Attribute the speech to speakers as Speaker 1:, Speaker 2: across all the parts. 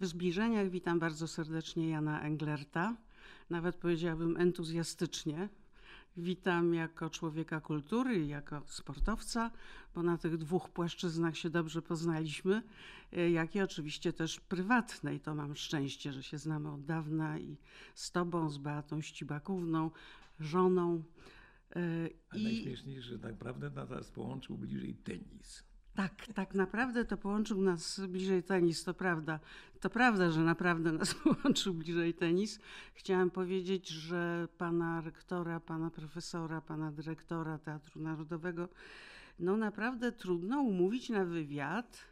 Speaker 1: W zbliżeniach witam bardzo serdecznie Jana Englerta, nawet powiedziałabym entuzjastycznie. Witam jako człowieka kultury jako sportowca, bo na tych dwóch płaszczyznach się dobrze poznaliśmy, e, jak i oczywiście też prywatnej. To mam szczęście, że się znamy od dawna i z tobą, z Beatą Ścibakówną, żoną.
Speaker 2: E, A I... najśmieszniejsze, że naprawdę nas połączył bliżej tenis.
Speaker 1: Tak, tak naprawdę to połączył nas bliżej tenis, to prawda. To prawda, że naprawdę nas połączył bliżej tenis. Chciałam powiedzieć, że pana rektora, pana profesora, pana dyrektora Teatru Narodowego, no naprawdę trudno umówić na wywiad.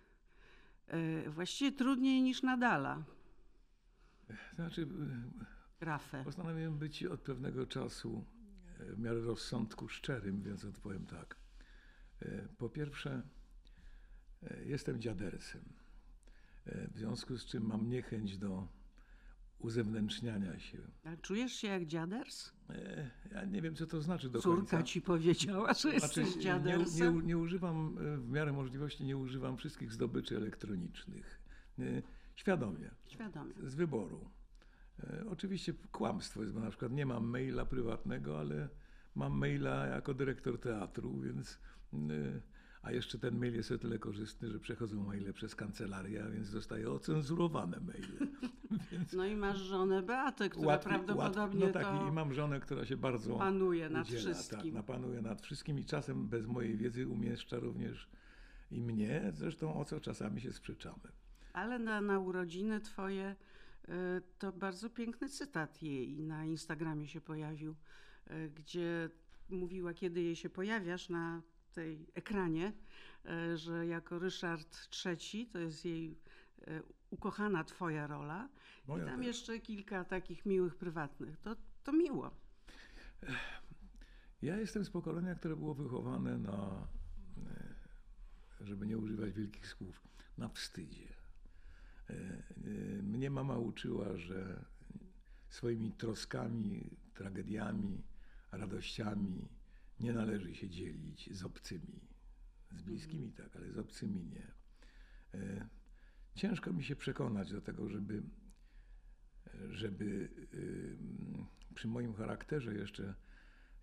Speaker 1: E, właściwie trudniej niż Nadala.
Speaker 2: Znaczy,
Speaker 1: Rafę.
Speaker 2: Postanowiłem być od pewnego czasu e, w miarę rozsądku szczerym, więc odpowiem tak. E, po pierwsze, E, jestem dziadersem. E, w związku z czym mam niechęć do uzewnętrzniania się.
Speaker 1: A czujesz się jak dziaders?
Speaker 2: E, ja nie wiem, co to znaczy do
Speaker 1: Córka
Speaker 2: końca.
Speaker 1: Córka ci powiedziała, że znaczy, jesteś dziadersem?
Speaker 2: Nie, nie, nie, używam, w miarę możliwości nie używam wszystkich zdobyczy elektronicznych. Świadomie.
Speaker 1: Świadomie.
Speaker 2: Z wyboru. Oczywiście kłamstwo jest, bo na przykład nie mam maila prywatnego, ale mam maila jako dyrektor teatru, więc a jeszcze ten mail jest o tyle korzystny, że przechodzą maile przez kancelarię, a więc zostaje ocenzurowane maile.
Speaker 1: więc no i masz żonę Beatę, która łatwiej, prawdopodobnie
Speaker 2: łatwiej, no tak, i mam żonę, która się bardzo
Speaker 1: panuje nad
Speaker 2: udziela,
Speaker 1: wszystkim.
Speaker 2: Tak, panuje nad wszystkim i czasem bez mojej wiedzy umieszcza również i mnie, zresztą o co czasami się sprzeczamy.
Speaker 1: Ale na, na urodziny twoje y, to bardzo piękny cytat jej na Instagramie się pojawił, y, gdzie mówiła, kiedy jej się pojawiasz na tej ekranie, e, że jako Ryszard III to jest jej e, ukochana twoja rola. Moja I tam też. jeszcze kilka takich miłych, prywatnych. To, to miło.
Speaker 2: Ja jestem z pokolenia, które było wychowane na, e, żeby nie używać wielkich słów, na wstydzie. Mnie mama uczyła, że swoimi troskami, tragediami, radościami, nie należy się dzielić z obcymi. Z bliskimi tak, ale z obcymi nie. E, ciężko mi się przekonać do tego, żeby, żeby przy moim charakterze jeszcze,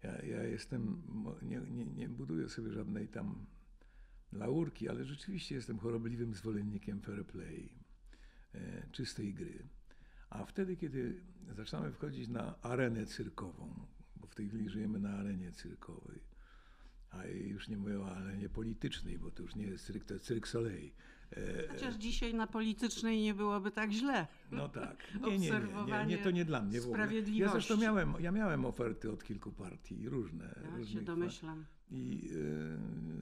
Speaker 2: ja, ja jestem, nie, nie, nie buduję sobie żadnej tam laurki, ale rzeczywiście jestem chorobliwym zwolennikiem fair play, e, czystej gry. A wtedy, kiedy zaczynamy wchodzić na arenę cyrkową, bo w tej chwili żyjemy na arenie cyrkowej. A już nie mówię o arenie politycznej, bo to już nie jest cyrk, to jest cyrk Soleil.
Speaker 1: E, Chociaż dzisiaj na politycznej nie byłoby tak źle.
Speaker 2: No tak. Nie, nie, nie, nie, to nie dla mnie ogóle. Ja zresztą miałem, ja miałem oferty od kilku partii, różne.
Speaker 1: Ja się domyślam.
Speaker 2: I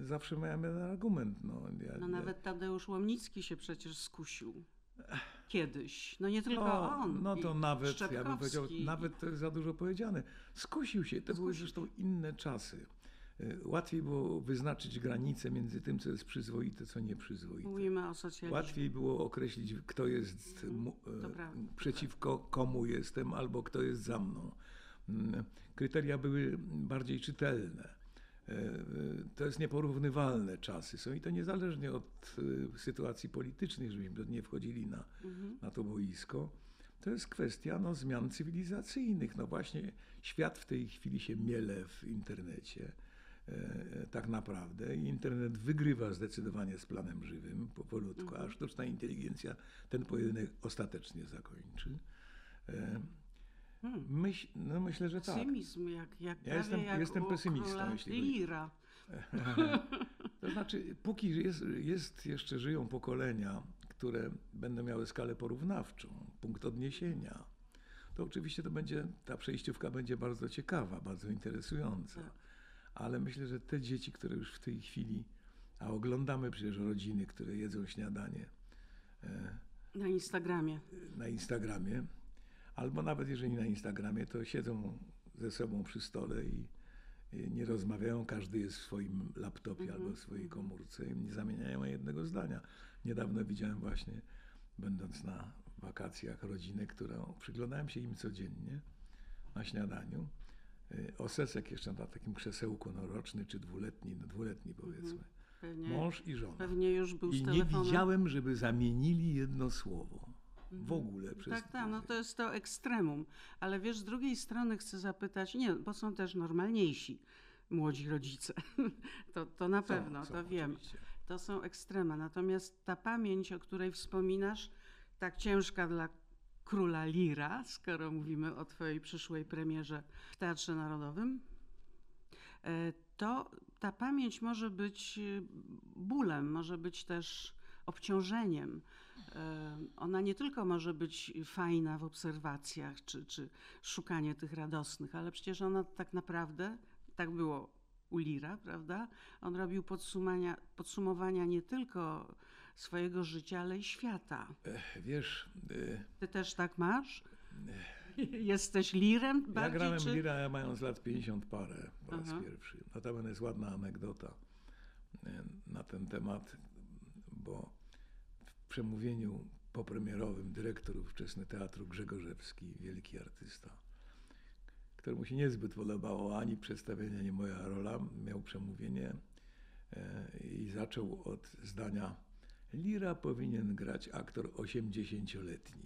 Speaker 2: y, zawsze miałem jeden argument. No,
Speaker 1: no nawet Tadeusz Łomnicki się przecież skusił. Kiedyś. No nie tylko
Speaker 2: no,
Speaker 1: on.
Speaker 2: No to nawet, ja bym powiedział, nawet to jest za dużo powiedziane. Skusił się. To Skusił. były zresztą inne czasy. Y, łatwiej było wyznaczyć granice między tym, co jest przyzwoite, co nieprzyzwoite.
Speaker 1: Mówimy o socjalizmie.
Speaker 2: Łatwiej było określić, kto jest mm, przeciwko komu jestem, albo kto jest za mną. Mm, kryteria były bardziej czytelne. E, e, to jest nieporównywalne czasy są i to niezależnie od e, sytuacji politycznej, żebyśmy nie wchodzili na, mhm. na to boisko. To jest kwestia no, zmian cywilizacyjnych. No właśnie świat w tej chwili się miele w internecie. tak naprawdę. I internet wygrywa zdecydowanie z planem żywym powolutku, mhm. a sztuczna inteligencja ten pojedynek ostatecznie zakończy. Hmm. Myśl, no myślę, że
Speaker 1: tak. Pesymizm, jak, jak
Speaker 2: ja jestem,
Speaker 1: jak
Speaker 2: jestem pesymistą, jeśli
Speaker 1: Lira.
Speaker 2: to znaczy, póki jest, jest, jeszcze żyją pokolenia, które będą miały skalę porównawczą, punkt odniesienia, to oczywiście to będzie, ta przejściówka będzie bardzo ciekawa, bardzo interesująca. Tak. Ale myślę, że te dzieci, które już w tej chwili, a oglądamy przecież rodziny, które jedzą śniadanie.
Speaker 1: E, na Instagramie.
Speaker 2: Na Instagramie Albo nawet jeżeli na Instagramie, to siedzą ze sobą przy stole i nie rozmawiają, każdy jest w swoim laptopie mm -hmm. albo w swojej komórce i nie zamieniają jednego zdania. Niedawno widziałem właśnie, będąc na wakacjach, rodzinę, którą przyglądałem się im codziennie na śniadaniu. Y, Osesek jeszcze na takim krzesełku, no roczny czy dwuletni, no dwuletni powiedzmy. Mm -hmm. Pewnie, Mąż i żona.
Speaker 1: Pewnie już był
Speaker 2: I nie widziałem, żeby zamienili jedno słowo. W ogóle. Przez...
Speaker 1: Tak, tak, no to jest to ekstremum. Ale wiesz, z drugiej strony chcę zapytać, nie, bo są też normalniejsi młodzi rodzice. to, to na pewno, są, to wiem. Oczywiście. To są ekstrema. Natomiast ta pamięć, o której wspominasz, tak ciężka dla króla Lira, skoro mówimy o twojej przyszłej premierze w Teatrze Narodowym, e, to ta pamięć może być e, bólem, może być też obciążeniem. Ona nie tylko może być fajna w obserwacjach czy, czy szukanie tych radosnych, ale przecież ona tak naprawdę, tak było u Lira, prawda? On robił podsumowania, podsumowania nie tylko swojego życia, ale i świata.
Speaker 2: Wiesz.
Speaker 1: E, Ty też tak masz? Jesteś lirem bardziej?
Speaker 2: Ja grałem
Speaker 1: czy...
Speaker 2: lira mając lat 50 parę po raz Aha. pierwszy. Notabene jest ładna anegdota e, na ten temat, bo przemówieniu popremierowym dyrektor ówczesny Teatru Grzegorzewski, wielki artysta, któremu się niezbyt podobało ani przedstawienie, ani moja rola, miał przemówienie e, i zaczął od zdania Lira powinien grać aktor 80-letni.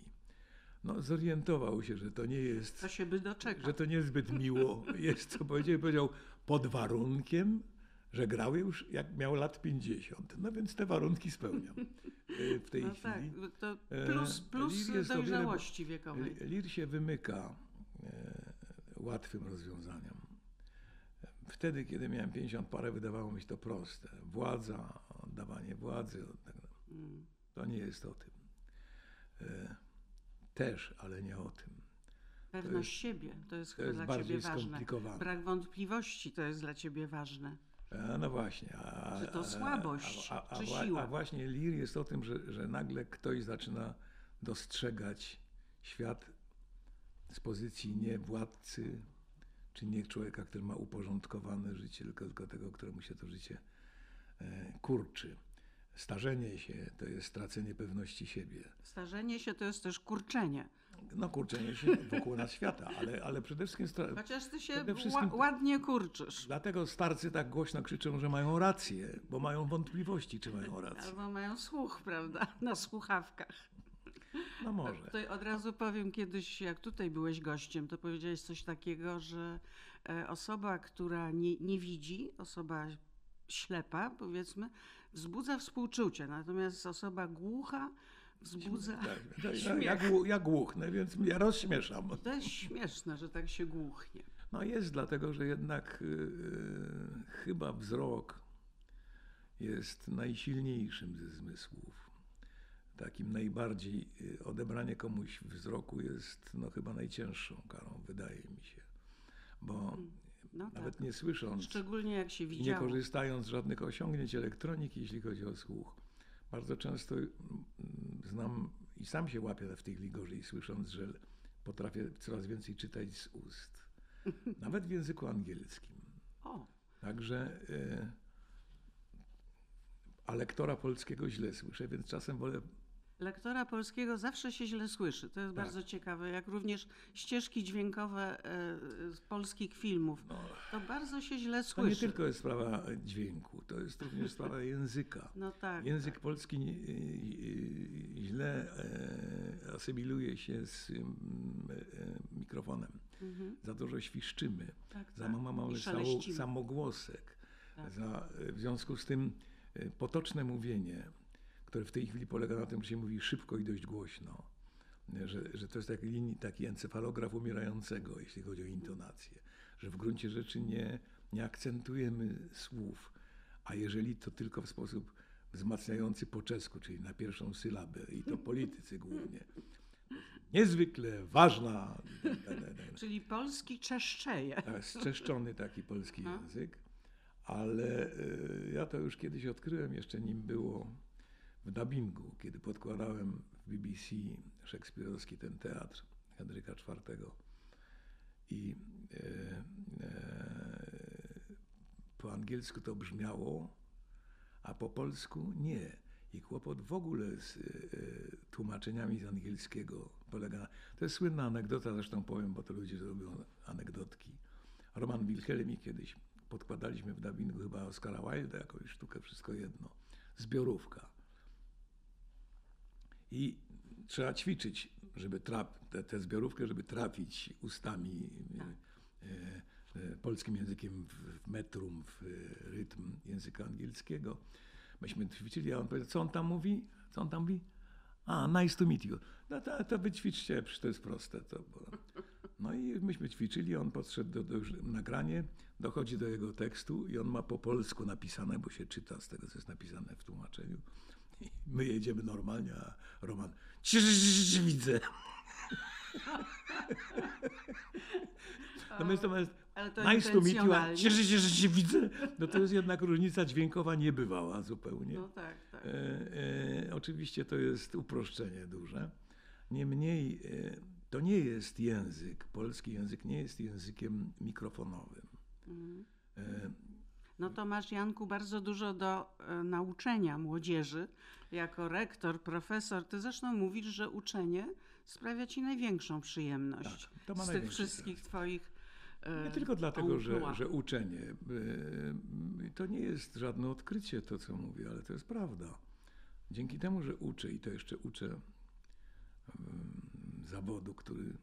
Speaker 2: No, zorientował się, że to nie jest.
Speaker 1: To się by doczekał.
Speaker 2: Że to niezbyt miło jest, co powiedział. Powiedział, pod warunkiem, że grał już jak miał lat 50. No więc te warunki spełniam e, w tej no tak, chwili.
Speaker 1: Tak, to plus, e, plus Lir dojrzałości wiekowej.
Speaker 2: Lir się wymyka łatwym rozwiązaniom. Wtedy, kiedy miałem 50 parę, wydawało mi się to proste. Władza, oddawanie władzy, mm. to nie jest o tym. E, też, ale nie o tym.
Speaker 1: Pewność to jest, siebie to jest to chyba jest dla ciebie ważne. Brak wątpliwości to jest dla ciebie ważne.
Speaker 2: A no właśnie.
Speaker 1: A, czy to słabość, a, a, czy siła?
Speaker 2: A właśnie lir jest o tym, że, że nagle ktoś zaczyna dostrzegać świat z pozycji nie władcy, czy nie człowieka, który ma uporządkowane życie, tylko, tylko tego, któremu się to życie e, kurczy. Starzenie się to jest stracenie pewności siebie.
Speaker 1: Starzenie się to jest też kurczenie.
Speaker 2: No kurczenie się wokół nas świata, ale, ale przede wszystkim...
Speaker 1: Chociaż ty się wszystkim... ładnie kurczysz.
Speaker 2: Dlatego starcy tak głośno krzyczą, że mają rację, bo mają wątpliwości, czy mają rację.
Speaker 1: Albo mają słuch, prawda, na słuchawkach.
Speaker 2: No może.
Speaker 1: Tutaj od razu powiem, kiedyś jak tutaj byłeś gościem, to powiedziałeś coś takiego, że e, osoba, która nie, nie widzi, osoba ślepa, powiedzmy, wzbudza współczucie, natomiast osoba głucha wzbudza tak,
Speaker 2: tak, śmiech. Ja, ja głuchnę, więc ja rozśmieszam.
Speaker 1: To jest śmieszne, że tak się głuchnie.
Speaker 2: No jest, dlatego że jednak yy, chyba wzrok jest najsilniejszym ze zmysłów takim najbardziej y, odebranie komuś wzroku jest no, chyba najcięższą karą, wydaje mi się. Bo mm, no nawet tak. nie słysząc,
Speaker 1: szczególnie jak się
Speaker 2: widziało. nie korzystając z żadnych osiągnięć elektroniki, jeśli chodzi o słuch, bardzo często znam i sam się łapię w tych ligorzy, słysząc, że potrafię coraz więcej czytać z ust. Nawet w języku angielskim.
Speaker 1: O.
Speaker 2: Także. Y, a lektora polskiego źle słyszę, więc czasem wolę
Speaker 1: Lektora polskiego zawsze się źle słyszy. To jest tak. bardzo ciekawe. Jak również ścieżki dźwiękowe e, z polskich filmów. No, to bardzo się źle słyszy.
Speaker 2: To nie tylko jest sprawa dźwięku, to jest również sprawa języka.
Speaker 1: No tak.
Speaker 2: Język tak. polski źle e, asymiluje się z e, mikrofonem. Mhm. Za dużo świszczymy. Tak, za tak. mało samogłosek. Tak. Za, w związku z tym potoczne mówienie które w tej chwili polega na tym, że się mówi szybko i dość głośno. Że, że to jest taki, taki encefalograf umierającego, jeśli chodzi o intonację. Że w gruncie rzeczy nie, nie akcentujemy słów, a jeżeli to tylko w sposób wzmacniający po czesku, czyli na pierwszą sylabę, i to politycy głównie. Niezwykle ważna.
Speaker 1: Czyli polski czeszczeje.
Speaker 2: Tak, zczeszczony taki polski język, ale y, ja to już kiedyś odkryłem, jeszcze nim było w dubbingu, kiedy podkładałem w BBC szekspirowski ten teatr Henryka IV i e, e, po angielsku to brzmiało, a po polsku nie. I kłopot w ogóle z e, tłumaczeniami z angielskiego polega na... To jest słynna anegdota, zresztą powiem, bo to ludzie lubią anegdotki. Roman Wilhelmi kiedyś podkładaliśmy w dubbingu chyba Oscara Wilde jakąś sztukę, wszystko jedno. Zbiorówka. I trzeba ćwiczyć, żeby traf, tę zbiorówkę, żeby trafić ustami tak. e, e, polskim językiem w, metrum, w rytm języka angielskiego. Myśmy ćwiczyli, a on powiedział, co on tam mówi? Co on tam mówi? A, nice to meet you. No to, to wyćwiczcie, przecież to jest proste. To. No i myśmy ćwiczyli, on podszedł do, do nagranie, dochodzi do jego tekstu i on ma po polsku napisane, bo się czyta z tego, co jest napisane w tłumaczeniu. My jedziemy normalnie, a Roman, widzę. Natomiast nice to meet you, cieszę się, że się widzę. No to jest jednak różnica dźwiękowa niebywała zupełnie.
Speaker 1: No tak, tak. E,
Speaker 2: e, oczywiście to jest uproszczenie duże. Niemniej e, to nie jest język, polski język nie jest językiem mikrofonowym. Mhm.
Speaker 1: E, no to masz, Janku, bardzo dużo do e, nauczenia młodzieży. Jako rektor, profesor, ty zresztą mówisz, że uczenie sprawia ci największą przyjemność tak, z tych wszystkich twoich
Speaker 2: e, Nie tylko dlatego, że, że uczenie. E, to nie jest żadne odkrycie to, co mówię, ale to jest prawda. Dzięki temu, że uczę i to jeszcze uczę zawodu, który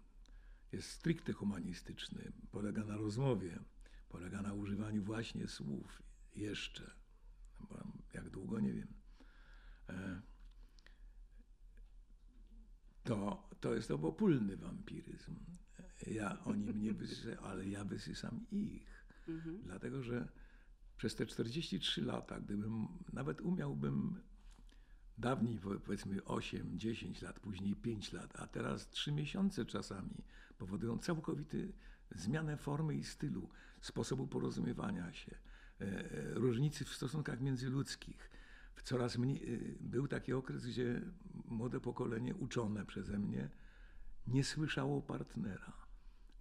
Speaker 2: jest stricte humanistyczny, polega na rozmowie, polega na używaniu właśnie słów jeszcze, jak długo nie wiem. E, to, to jest obopólny wampiryzm. Ja, oni mnie wysysam, ale ja wysysam ich. Mhm. Dlatego, że przez te 43 lata, gdybym nawet umiałbym dawniej powiedzmy 8, 10 lat, później 5 lat, a teraz 3 miesiące czasami powodują całkowity zmianę formy i stylu, sposobu porozumiewania się, e, e, różnicy w stosunkach międzyludzkich. Coraz mniej, e, był taki okres, gdzie młode pokolenie uczone przeze mnie nie słyszało partnera.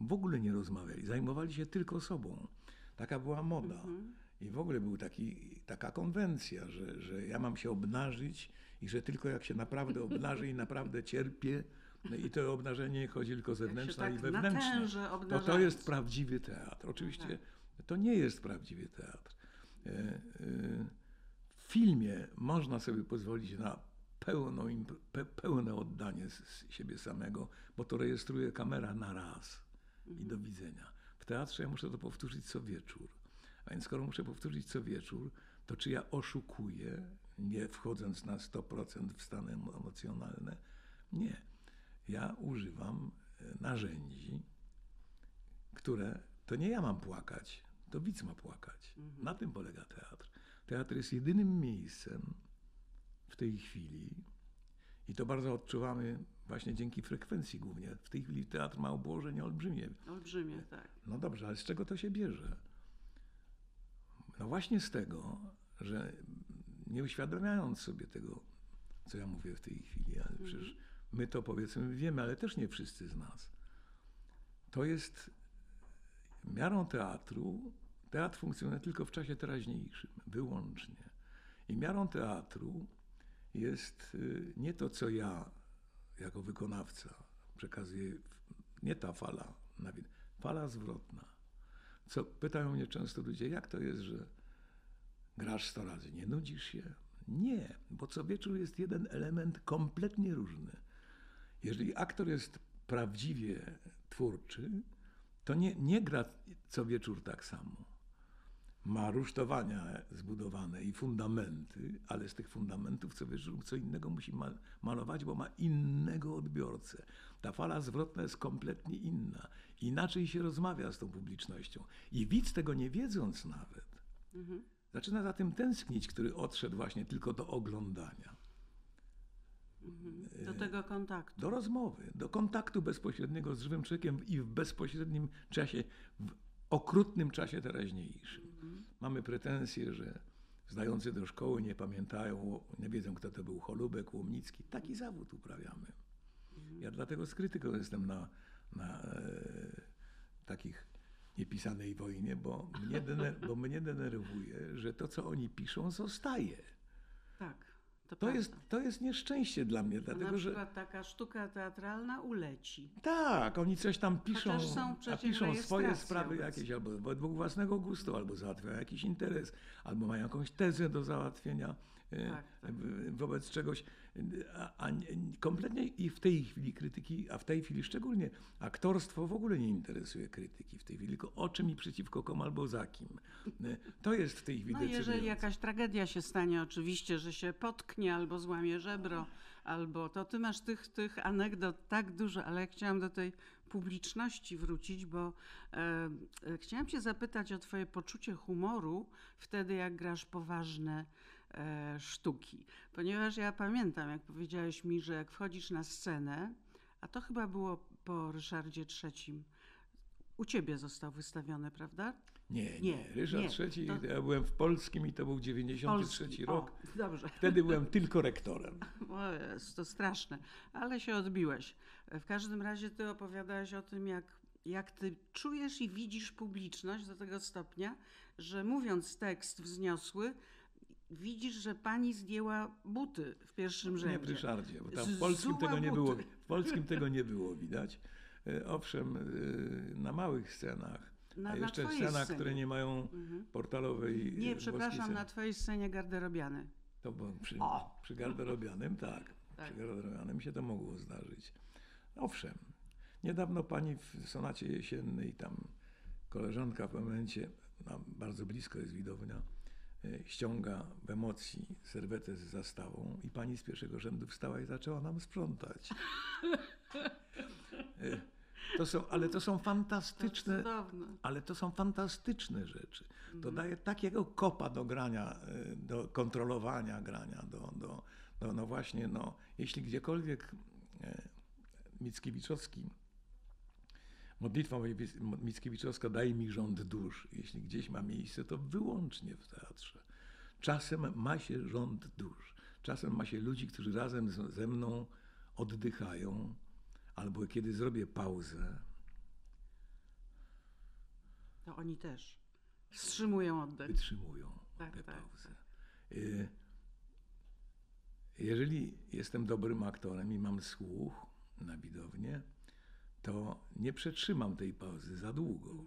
Speaker 2: W ogóle nie rozmawiali, zajmowali się tylko sobą. Taka była moda. Mhm. I w ogóle był taki, taka konwencja, że, że ja mam się obnażyć i że tylko jak się naprawdę obnaży i naprawdę cierpię, no i to obnażenie chodzi tylko zewnętrzne tak i wewnętrzne. To to jest prawdziwy teatr. Oczywiście tak. to nie jest prawdziwy teatr. E, e, w filmie można sobie pozwolić na pełną, pełne oddanie z siebie samego, bo to rejestruje kamera na raz i do widzenia. W teatrze ja muszę to powtórzyć co wieczór. A więc skoro muszę powtórzyć co wieczór, to czy ja oszukuję, nie wchodząc na 100% w stany emocjonalne? Nie ja używam e, narzędzi, które to nie ja mam płakać, to widz ma płakać. Mhm. Na tym polega teatr. Teatr jest jedynym miejscem w tej chwili, i to bardzo odczuwamy właśnie dzięki frekwencji głównie. W tej chwili teatr ma obłożenie olbrzymie.
Speaker 1: Olbrzymie, tak.
Speaker 2: No dobrze, ale z czego to się bierze? No właśnie z tego, że nie uświadamiając sobie tego, co ja mówię w tej chwili, ale mhm. przecież My to powiedzmy wiemy, ale też nie wszyscy z nas. To jest miarą teatru. Teatr funkcjonuje tylko w czasie teraźniejszym, wyłącznie. I miarą teatru jest y, nie to, co ja jako wykonawca przekazuję, nie ta fala, fala zwrotna. Co pytają mnie często ludzie, jak to jest, że grasz 100 razy, nie nudzisz się? Nie, bo co wieczór jest jeden element kompletnie różny. Jeżeli aktor jest prawdziwie twórczy, to nie, nie gra co wieczór tak samo. Ma rusztowania zbudowane i fundamenty, ale z tych fundamentów co wieczór co innego musi malować, bo ma innego odbiorcę. Ta fala zwrotna jest kompletnie inna. Inaczej się rozmawia z tą publicznością. I widz tego nie wiedząc nawet, mhm. zaczyna za tym tęsknić, który odszedł właśnie tylko do oglądania.
Speaker 1: Mhm. Do tego kontaktu.
Speaker 2: Do rozmowy, do kontaktu bezpośredniego z żywym człowiekiem i w bezpośrednim czasie, w okrutnym czasie teraźniejszym. Mhm. Mamy pretensje, że zdający do szkoły nie pamiętają, nie wiedzą, kto to był Cholubek, Łomnicki. Taki zawód uprawiamy. Mhm. Ja dlatego z krytyką jestem na, na e, takich niepisanej wojnie, bo mnie, dener- bo mnie denerwuje, że to, co oni piszą, zostaje.
Speaker 1: Tak. To,
Speaker 2: to jest, to jest nieszczęście dla mnie, dlatego
Speaker 1: na
Speaker 2: że...
Speaker 1: przykład taka sztuka teatralna uleci.
Speaker 2: Tak, oni coś tam piszą,
Speaker 1: są
Speaker 2: a piszą swoje sprawy jakieś, albo według własnego gustu, albo załatwiają jakiś interes, albo mają jakąś tezę do załatwienia e,
Speaker 1: Tak, tak.
Speaker 2: wobec czegoś. A, a nie- kompletnie i w tej chwili krytyki, a w tej chwili szczególnie aktorstwo w ogóle nie interesuje krytyki w tej chwili, tylko o czym i przeciwko komu albo za kim. To jest w tej chwili
Speaker 1: No jeżeli jakaś tragedia się stanie, oczywiście, że się potknie albo złamie żebro, albo to ty masz tych, tych anegdot tak dużo, ale ja chciałam do tej publiczności wrócić, bo e, e, chciałam cię zapytać o twoje poczucie humoru wtedy, jak grasz poważne sztuki. Ponieważ ja pamiętam, jak powiedziałeś mi, że jak wchodzisz na scenę, a to chyba było po Ryszardzie III, u ciebie został wystawiony, prawda?
Speaker 2: Nie, nie.
Speaker 1: Nie,
Speaker 2: Ryszard
Speaker 1: nie,
Speaker 2: III,
Speaker 1: to-
Speaker 2: ja byłem w polskim i to był 93
Speaker 1: Polski.
Speaker 2: rok.
Speaker 1: O, dobrze.
Speaker 2: Wtedy byłem tylko rektorem.
Speaker 1: O jest, to straszne, ale się odbiłeś. W każdym razie ty opowiadałeś o tym, jak, jak ty czujesz i widzisz publiczność do tego stopnia, że mówiąc tekst wzniosły, widzisz, że pani zdjęła buty w pierwszym
Speaker 2: Nie
Speaker 1: rzędzie.
Speaker 2: w Ryszardzie, bo tam w polskim tego nie
Speaker 1: buty.
Speaker 2: było. W polskim tego nie było widać. E, Owszem, e, na małych scenach,
Speaker 1: Na-
Speaker 2: a
Speaker 1: na
Speaker 2: jeszcze
Speaker 1: twojej
Speaker 2: scenach,
Speaker 1: scenie.
Speaker 2: które nie mają portalowej. e,
Speaker 1: Nie, przepraszam, na twojej scenie garderobiany.
Speaker 2: To było przy,
Speaker 1: O!
Speaker 2: przy garderobianym, tak.
Speaker 1: Tak.
Speaker 2: Przy garderobianym się to mogło zdarzyć. Owszem, niedawno pani w sonacie jesiennej, tam koleżanka w momencie, no, bardzo blisko jest widownia, ściąga w emocji serwetę z zastawą i pani z pierwszego rzędu wstała i zaczęła nam sprzątać. E, To są, ale to są fantastyczne,
Speaker 1: Cudowne.
Speaker 2: ale to są fantastyczne rzeczy. To
Speaker 1: Mhm.
Speaker 2: daje takiego kopa do grania, y, do kontrolowania grania, do, do, do no właśnie, no, jeśli gdziekolwiek e, Mickiewiczowski, modlitwa Mickiewiczowska daje mi rząd dusz. Jeśli gdzieś ma miejsce, to wyłącznie w teatrze. Czasem ma się rząd dusz. Czasem ma się ludzi, którzy razem ze mną oddychają, albo kiedy zrobię pauzę,
Speaker 1: To oni też wstrzymują oddech.
Speaker 2: wytrzymują
Speaker 1: Tak,
Speaker 2: tę
Speaker 1: tak,
Speaker 2: pauzę. Y, Jeżeli jestem dobrym aktorem i mam słuch na widownię, to nie przetrzymam tej pauzy za długo.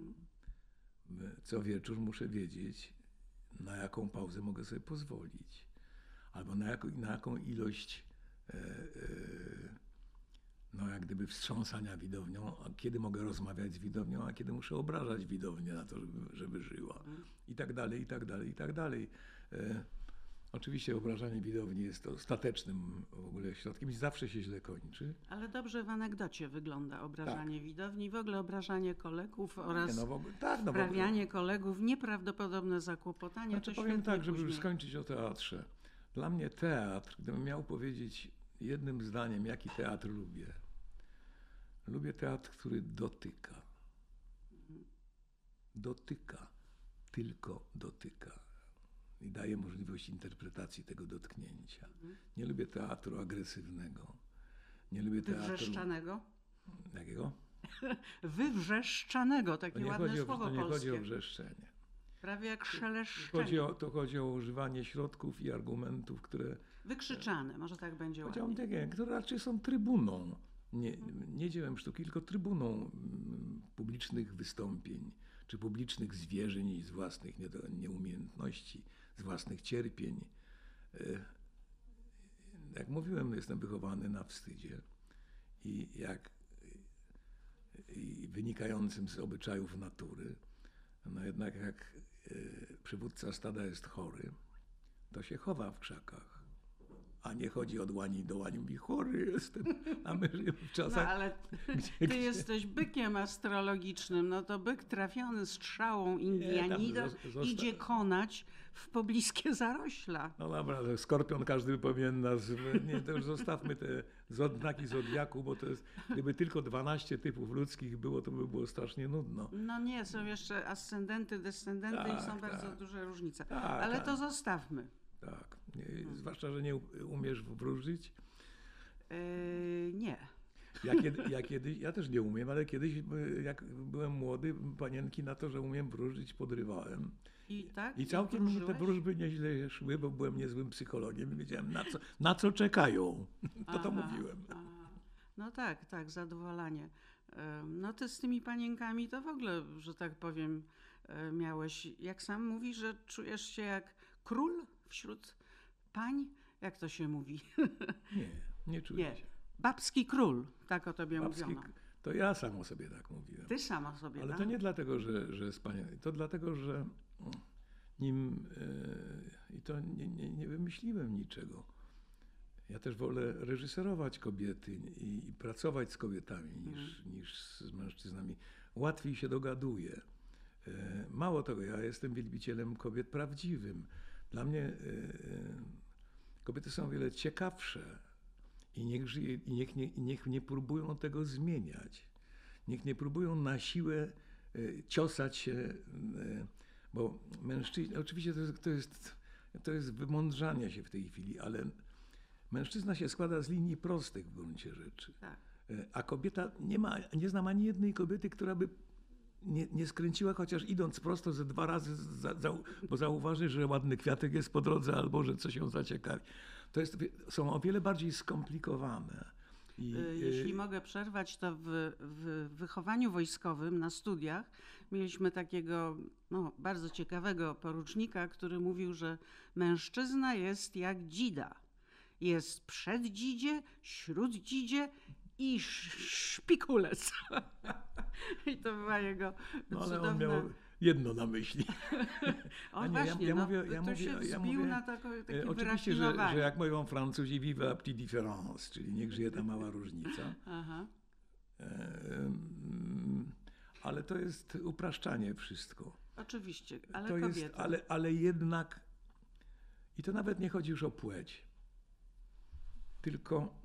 Speaker 2: Co wieczór muszę wiedzieć, na jaką pauzę mogę sobie pozwolić, albo na, jaką, na jaką ilość e, e, no jak gdyby wstrząsania widownią, a kiedy mogę rozmawiać z widownią, a kiedy muszę obrażać widownię na to, żeby, żeby żyła. I tak dalej, i tak dalej, i tak dalej. E, oczywiście obrażanie widowni jest ostatecznym w ogóle środkiem i zawsze się źle kończy.
Speaker 1: Ale dobrze w anegdocie wygląda obrażanie widowni, w ogóle obrażanie kolegów oraz
Speaker 2: Tak. Nie, no ogóle, tak, no
Speaker 1: wprawianie kolegów w nieprawdopodobne zakłopotanie.
Speaker 2: Znaczy,
Speaker 1: to
Speaker 2: powiem tak, żeby już
Speaker 1: później.
Speaker 2: skończyć o teatrze. Dla mnie teatr, gdybym miał powiedzieć jednym zdaniem, jaki teatr lubię. Lubię teatr, który dotyka. Dotyka. Tylko dotyka. I daje możliwość interpretacji tego dotknięcia. Nie lubię teatru agresywnego. Nie lubię teatru...
Speaker 1: Wywrzeszczanego?
Speaker 2: Jakiego?
Speaker 1: Wywrzeszczanego, takie ładne
Speaker 2: chodzi o,
Speaker 1: słowo
Speaker 2: to nie chodzi
Speaker 1: polskie.
Speaker 2: o wrzeszczenie.
Speaker 1: Prawie jak szeleszczenie.
Speaker 2: Chodzi o, to chodzi o używanie środków i argumentów, które
Speaker 1: Wykrzyczane, może tak będzie
Speaker 2: Powiedziałbym takie, które raczej są trybuną, nie, nie dziełem sztuki, tylko trybuną mm, publicznych wystąpień, czy publicznych zwierzeń z własnych nieumiejętności, z własnych cierpień. E, Jak mówiłem, jestem wychowany na wstydzie i jak i wynikającym z obyczajów natury. No jednak jak e, przywódca stada jest chory, to się chowa w krzakach. A nie chodzi od łani do łani, mówi chory jestem. A my żyjemy w
Speaker 1: No
Speaker 2: czasach,
Speaker 1: ale
Speaker 2: gdzie,
Speaker 1: ty
Speaker 2: gdzie-
Speaker 1: jesteś bykiem astrologicznym, no to byk trafiony strzałą Indianida
Speaker 2: zo- zosta-
Speaker 1: idzie konać w pobliskie zarośla.
Speaker 2: No dobra, skorpion każdy powinien nas... Nie, to już zostawmy te znaki zodiaku, bo to jest... Gdyby tylko 12 typów ludzkich było, to by było strasznie nudno.
Speaker 1: No nie, są jeszcze ascendenty, descendenty i
Speaker 2: Tak,
Speaker 1: są bardzo
Speaker 2: tak.
Speaker 1: duże różnice.
Speaker 2: Tak,
Speaker 1: Ale
Speaker 2: tak.
Speaker 1: to zostawmy.
Speaker 2: Tak. Zwłaszcza, że nie umiesz wróżyć.
Speaker 1: Yy, nie.
Speaker 2: Ja, kiedy, ja, kiedyś, ja też nie umiem, ale kiedyś, y, jak byłem młody, panienki na to, że umiem wróżyć, podrywałem.
Speaker 1: I, tak?
Speaker 2: I całkiem te wróżby nieźle szły, bo byłem niezłym psychologiem i wiedziałem, na co, na co czekają. To aha, to mówiłem. Aha.
Speaker 1: No tak, tak, zadowalanie. No ty z tymi panienkami to w ogóle, że tak powiem, e, miałeś, jak sam mówisz, że czujesz się jak król wśród pań? Jak to się mówi?
Speaker 2: Nie, nie czuję nie. się.
Speaker 1: Babski król, tak o tobie Babski, mówiono.
Speaker 2: To ja sam o sobie tak mówiłem.
Speaker 1: Ty sam o sobie,
Speaker 2: Ale
Speaker 1: tak?
Speaker 2: to nie dlatego, że, że z panią, to dlatego, że nim, yy, i to nie, nie, nie wymyśliłem niczego. Ja też wolę reżyserować kobiety i, i pracować z kobietami niż, mm. niż z mężczyznami. Łatwiej się dogaduję. Yy, mało tego, ja jestem wielbicielem kobiet prawdziwym. Dla mnie yy, kobiety są o wiele ciekawsze i niech, żyje, i niech, nie, niech nie próbują tego zmieniać. Niech nie próbują na siłę y, ciosać się, y, bo mężczyźni, oczywiście to jest, to jest, to jest wymądrzanie się w tej chwili, ale mężczyzna się składa z linii prostych w gruncie rzeczy. Tak. Y, a kobieta, nie ma, nie znam ani jednej kobiety, która by nie, nie skręciła, chociaż idąc prosto ze dwa razy, za, za, bo zauważy, że ładny kwiatek jest po drodze albo że coś ją zaciekawi to jest, są o wiele bardziej skomplikowane.
Speaker 1: I, y, y, Jeśli mogę przerwać, to w, w, wychowaniu wojskowym na studiach mieliśmy takiego no, bardzo ciekawego porucznika, który mówił, że mężczyzna jest jak dzida. Jest przed dzidzie, śród dzidzie i szpikulec. I to była jego no, ale cudowna... On miał
Speaker 2: jedno na myśli.
Speaker 1: O, nie, właśnie, ja, ja no, mówię, ja mówię, ja mówię, na tako, takie e,
Speaker 2: Oczywiście, że, że jak mówią Francuzi, vive la petite différence, czyli niech żyje ta mała różnica. Aha. Ale to jest upraszczanie wszystko.
Speaker 1: Oczywiście, ale to kobiety. Jest,
Speaker 2: ale, ale jednak, i to nawet nie chodzi już o płeć, tylko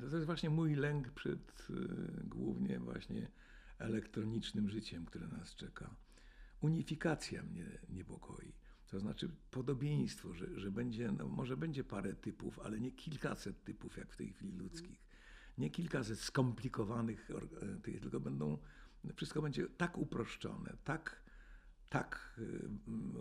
Speaker 2: to jest właśnie mój lęk przed głównie właśnie elektronicznym życiem, które nas czeka. Unifikacja mnie niepokoi. To znaczy podobieństwo, że, że będzie, no może będzie parę typów, ale nie kilkaset typów, jak w tej chwili ludzkich. Nie kilkaset skomplikowanych, e, tylko będą, wszystko będzie tak uproszczone, tak, tak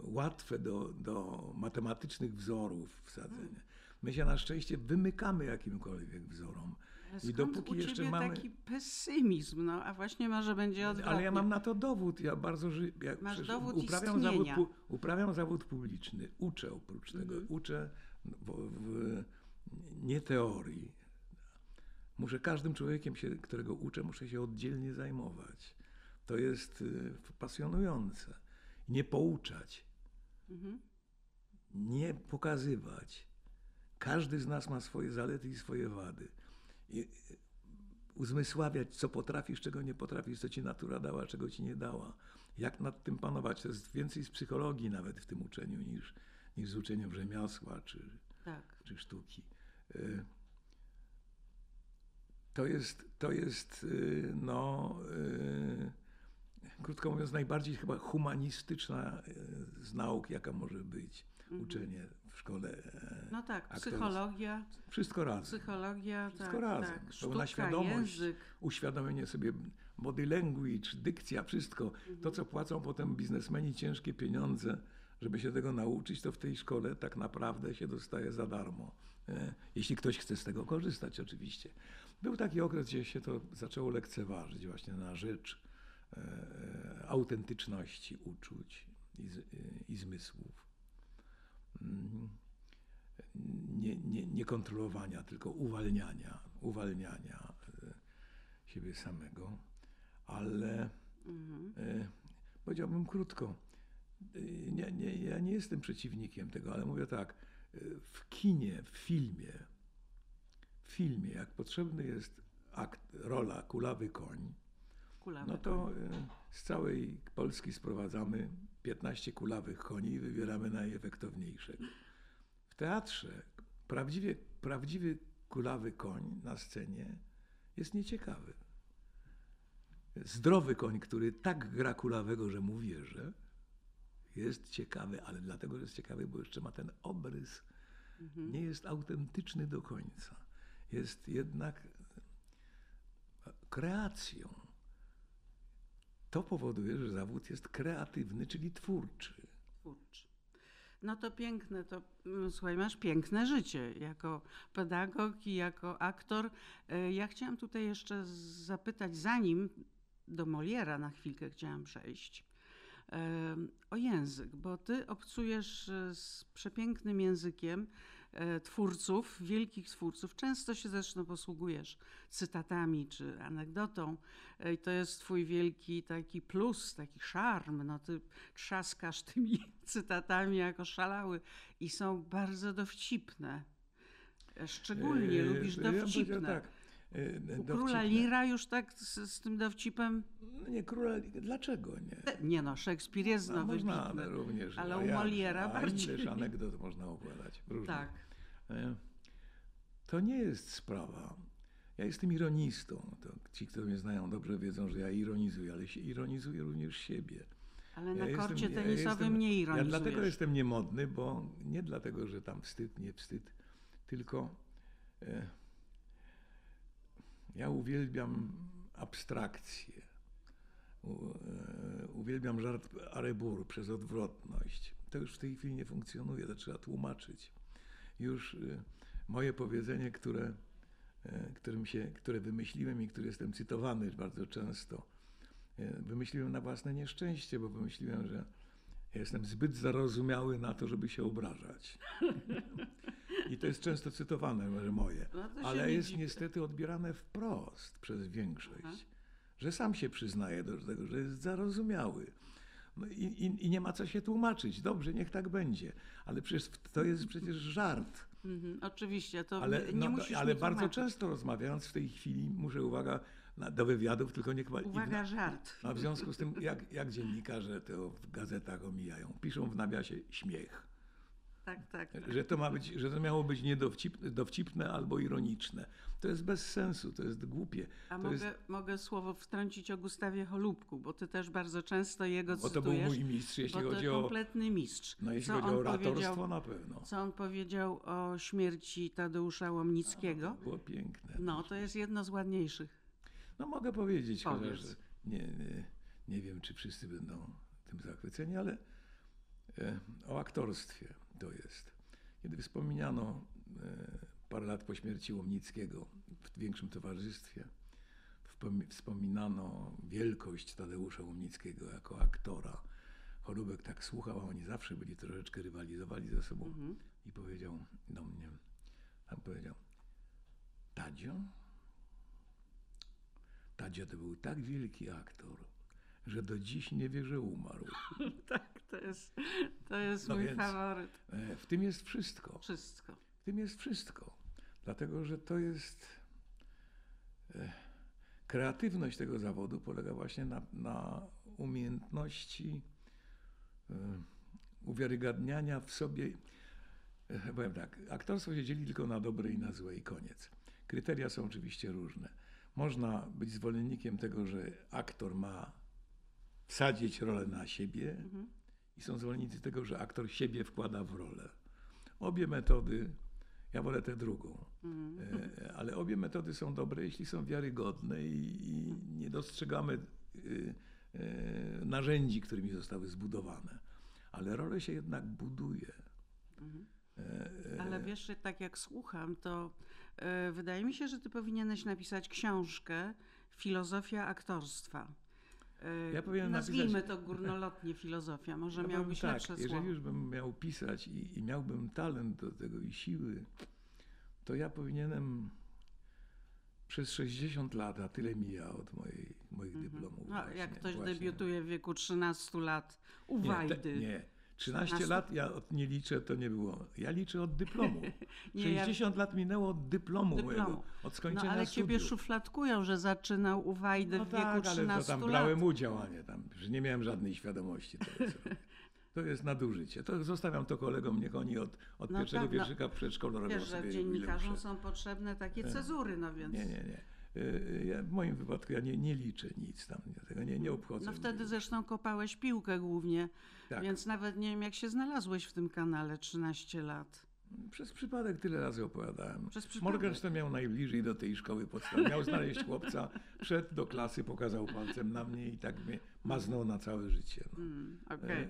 Speaker 2: łatwe do, do matematycznych wzorów wsadzenia. My się na szczęście wymykamy jakimkolwiek wzorom.
Speaker 1: I dopóki u jeszcze mamy taki pesymizm, no a właśnie może będzie odwrotnie.
Speaker 2: Ale ja mam na to dowód. Ja bardzo ży... ja
Speaker 1: Masz dowód
Speaker 2: uprawiam zawód, uprawiam zawód publiczny. Uczę oprócz tego. Mhm. Uczę w, w, nie teorii. Muszę każdym człowiekiem, się, którego uczę, muszę się oddzielnie zajmować. To jest y, pasjonujące. Nie pouczać. Mhm. Nie pokazywać. Każdy z nas ma swoje zalety i swoje wady i uzmysławiać, co potrafisz, czego nie potrafisz, co ci natura dała, czego ci nie dała. Jak nad tym panować? To jest więcej z psychologii nawet w tym uczeniu niż, niż z uczeniem rzemiosła czy, tak. czy sztuki. Y, to jest, to jest y, no, krótko mówiąc, najbardziej chyba humanistyczna z nauk, jaka może być. Mhm. Uczenie w szkole.
Speaker 1: E, no tak, psychologia.
Speaker 2: Wszystko razem.
Speaker 1: Psychologia,
Speaker 2: Wszystko
Speaker 1: tak,
Speaker 2: razem.
Speaker 1: Tak. Sztuka, świadomość, język.
Speaker 2: uświadomienie sobie body language, dykcja, wszystko. Mhm. To, co płacą potem biznesmeni ciężkie pieniądze, żeby się tego nauczyć, to w tej szkole tak naprawdę się dostaje za darmo. E, jeśli ktoś chce z tego korzystać, oczywiście. Był taki okres, gdzie się to zaczęło lekceważyć właśnie na rzecz e, autentyczności uczuć i, i zmysłów. Mm, nie, nie, nie kontrolowania, tylko uwalniania, uwalniania e, siebie samego. Ale mhm. E, powiedziałbym krótko, e, nie, nie, ja nie jestem przeciwnikiem tego, ale mówię tak, w kinie, w filmie, w filmie, jak potrzebny jest akt, rola kulawy koń, kulawy no to koń. z całej Polski sprowadzamy 15 kulawych koni i wybieramy najefektowniejszego. W teatrze prawdziwie, prawdziwy kulawy koń na scenie jest nieciekawy. Zdrowy koń, który tak gra kulawego, że mu wierzę, jest ciekawy, ale dlatego jest ciekawy, bo jeszcze ma ten obrys. Mhm. Nie jest autentyczny do końca. Jest jednak kreacją to powoduje, że zawód jest kreatywny, czyli twórczy.
Speaker 1: Twórczy. No to piękne, to mm, słuchaj, masz piękne życie jako pedagog i jako aktor. E, ja chciałam tutaj jeszcze zapytać, zanim do Moliera na chwilkę chciałam przejść, o język, bo ty obcujesz e, z przepięknym językiem, twórców, wielkich twórców. Często się zresztą posługujesz cytatami czy anegdotą e, i to jest twój wielki taki plus, taki szarm. No ty trzaskasz tymi cytatami jako szalały i są bardzo dowcipne. E, szczególnie lubisz dowcipne. Ja tak. U króla Lira już tak z, z, tym dowcipem?
Speaker 2: No nie, króla Dlaczego nie?
Speaker 1: Nie no, Szekspir jest no,
Speaker 2: Można również.
Speaker 1: Ale u Moliera bardziej.
Speaker 2: Ileż anegdot można opowiadać.
Speaker 1: Różnych. Tak. E,
Speaker 2: to nie jest sprawa. Ja jestem ironistą. To ci, którzy mnie znają dobrze, wiedzą, że ja ironizuję, ale się ironizuję również siebie.
Speaker 1: Ale na ja korcie jestem, tenisowym ja nie ironizujesz.
Speaker 2: Ja dlatego jestem niemodny, bo nie dlatego, że tam wstyd, nie wstyd, tylko e, ja uwielbiam abstrakcję. E, uwielbiam żart Arebur przez odwrotność. To już w tej chwili nie funkcjonuje, to trzeba tłumaczyć już y, moje powiedzenie, które, e, którym się, które wymyśliłem i które jestem cytowany bardzo często. E, wymyśliłem na własne nieszczęście, bo wymyśliłem, że jestem zbyt zarozumiały na to, żeby się obrażać. I to jest często cytowane, moje. No ale jest niestety odbierane wprost przez większość. Aha. Że sam się przyznaje do tego, że jest zarozumiały. No i, i, i, nie ma co się tłumaczyć. Dobrze, niech tak będzie. Ale przecież to jest przecież żart.
Speaker 1: Mhm, oczywiście, to ale, nie no,
Speaker 2: Ale bardzo często rozmawiając w tej chwili, muszę uwaga na, do wywiadów, tylko nie kwal...
Speaker 1: Uwaga, żart.
Speaker 2: A w związku z tym, jak, jak dziennikarze to w gazetach omijają, piszą w nawiasie śmiech.
Speaker 1: Tak, tak, tak.
Speaker 2: Że to ma być, że to miało być niedowcipne dowcipne albo ironiczne. To jest bez sensu, to jest głupie.
Speaker 1: A
Speaker 2: to
Speaker 1: mogę,
Speaker 2: jest...
Speaker 1: mogę słowo wtrącić o Gustawie Holubku, bo ty też bardzo często jego bo
Speaker 2: cytujesz. Bo to był mój mistrz, jeśli
Speaker 1: bo
Speaker 2: chodzi o...
Speaker 1: kompletny mistrz.
Speaker 2: No jeśli co chodzi o oratorstwo, na pewno.
Speaker 1: Co on powiedział o śmierci Tadeusza Łomnickiego.
Speaker 2: A, to było piękne.
Speaker 1: No, to jest jedno z ładniejszych.
Speaker 2: No mogę powiedzieć, chociaż nie, nie, nie wiem, czy wszyscy będą tym zachwyceni, ale e, o aktorstwie to jest. Kiedy wspomniano e, parę lat po śmierci Łomnickiego w większym towarzystwie, wspominano wielkość Tadeusza Łomnickiego jako aktora. Chorubek tak słuchał, a oni zawsze byli troszeczkę rywalizowali ze sobą mhm. i powiedział do mnie, tam powiedział, Tadzio? Tadzio to był tak wielki aktor, że do dziś nie wie, że umarł.
Speaker 1: tak, to jest, to jest no mój faworyt.
Speaker 2: E, w tym jest wszystko.
Speaker 1: Wszystko.
Speaker 2: W tym jest wszystko. Dlatego, że to jest. E, kreatywność tego zawodu polega właśnie na, na umiejętności e, uwiarygadniania w sobie. Powiem tak, aktorstwo się dzieli tylko na dobre i na złe i koniec. Kryteria są oczywiście różne. Można być zwolennikiem tego, że aktor ma wsadzić rolę na siebie mhm. i są zwolennicy tego, że aktor siebie wkłada w rolę. Obie metody, ja wolę tę drugą, mhm. E, ale obie metody są dobre, jeśli są wiarygodne i, i nie dostrzegamy y, y, narzędzi, którymi zostały zbudowane. Ale rolę się jednak buduje. Mhm.
Speaker 1: E, ale wiesz, tak jak słucham, to wydaje mi się, że ty powinieneś napisać książkę Filozofia aktorstwa. Ja powinienem Nazwijmy napisać... to górnolotnie filozofia, może ja miałbyś tak, lepsze
Speaker 2: jeżeli
Speaker 1: słowo.
Speaker 2: już bym miał pisać i, i, miałbym talent do tego i siły, to ja powinienem przez 60 lat, a tyle mija od mojej, moich mhm. dyplomów.
Speaker 1: No, właśnie, jak ktoś właśnie. debiutuje w wieku 13 lat u nie. Te,
Speaker 2: nie, 13 lat ja od, nie liczę, to nie było. Ja liczę od dyplomu. nie, 60 ja... lat minęło od dyplomu, dyplomu. mojego, od skończenia
Speaker 1: No ale
Speaker 2: studiów.
Speaker 1: ciebie szufladkują, że zaczynał u Wajdy no w wieku tak, 13 ale to
Speaker 2: tam
Speaker 1: lat.
Speaker 2: brałem udział, a nie tam, że nie miałem żadnej świadomości tego, To jest nadużycie. To zostawiam to kolegom, niech oni od, od no pierwszego tak, no. wierszyka no, w przedszkolu robią
Speaker 1: wiesz,
Speaker 2: sobie
Speaker 1: że dziennikarzom są potrzebne takie e, cezury, no więc...
Speaker 2: Nie, nie, nie. E, ja, w moim wypadku ja nie, nie liczę nic tam, tego nie, nie obchodzę.
Speaker 1: No wtedy zresztą kopałeś piłkę głównie, tak. więc nawet nie wiem jak się znalazłeś w tym kanale 13 lat.
Speaker 2: Przez przypadek tyle razy opowiadałem. Morgenstern miał najbliżej do tej szkoły podstawowej. Miał znaleźć chłopca, wszedł do klasy, pokazał palcem na mnie i tak mnie maznął na całe życie. No. Mm,
Speaker 1: Okej.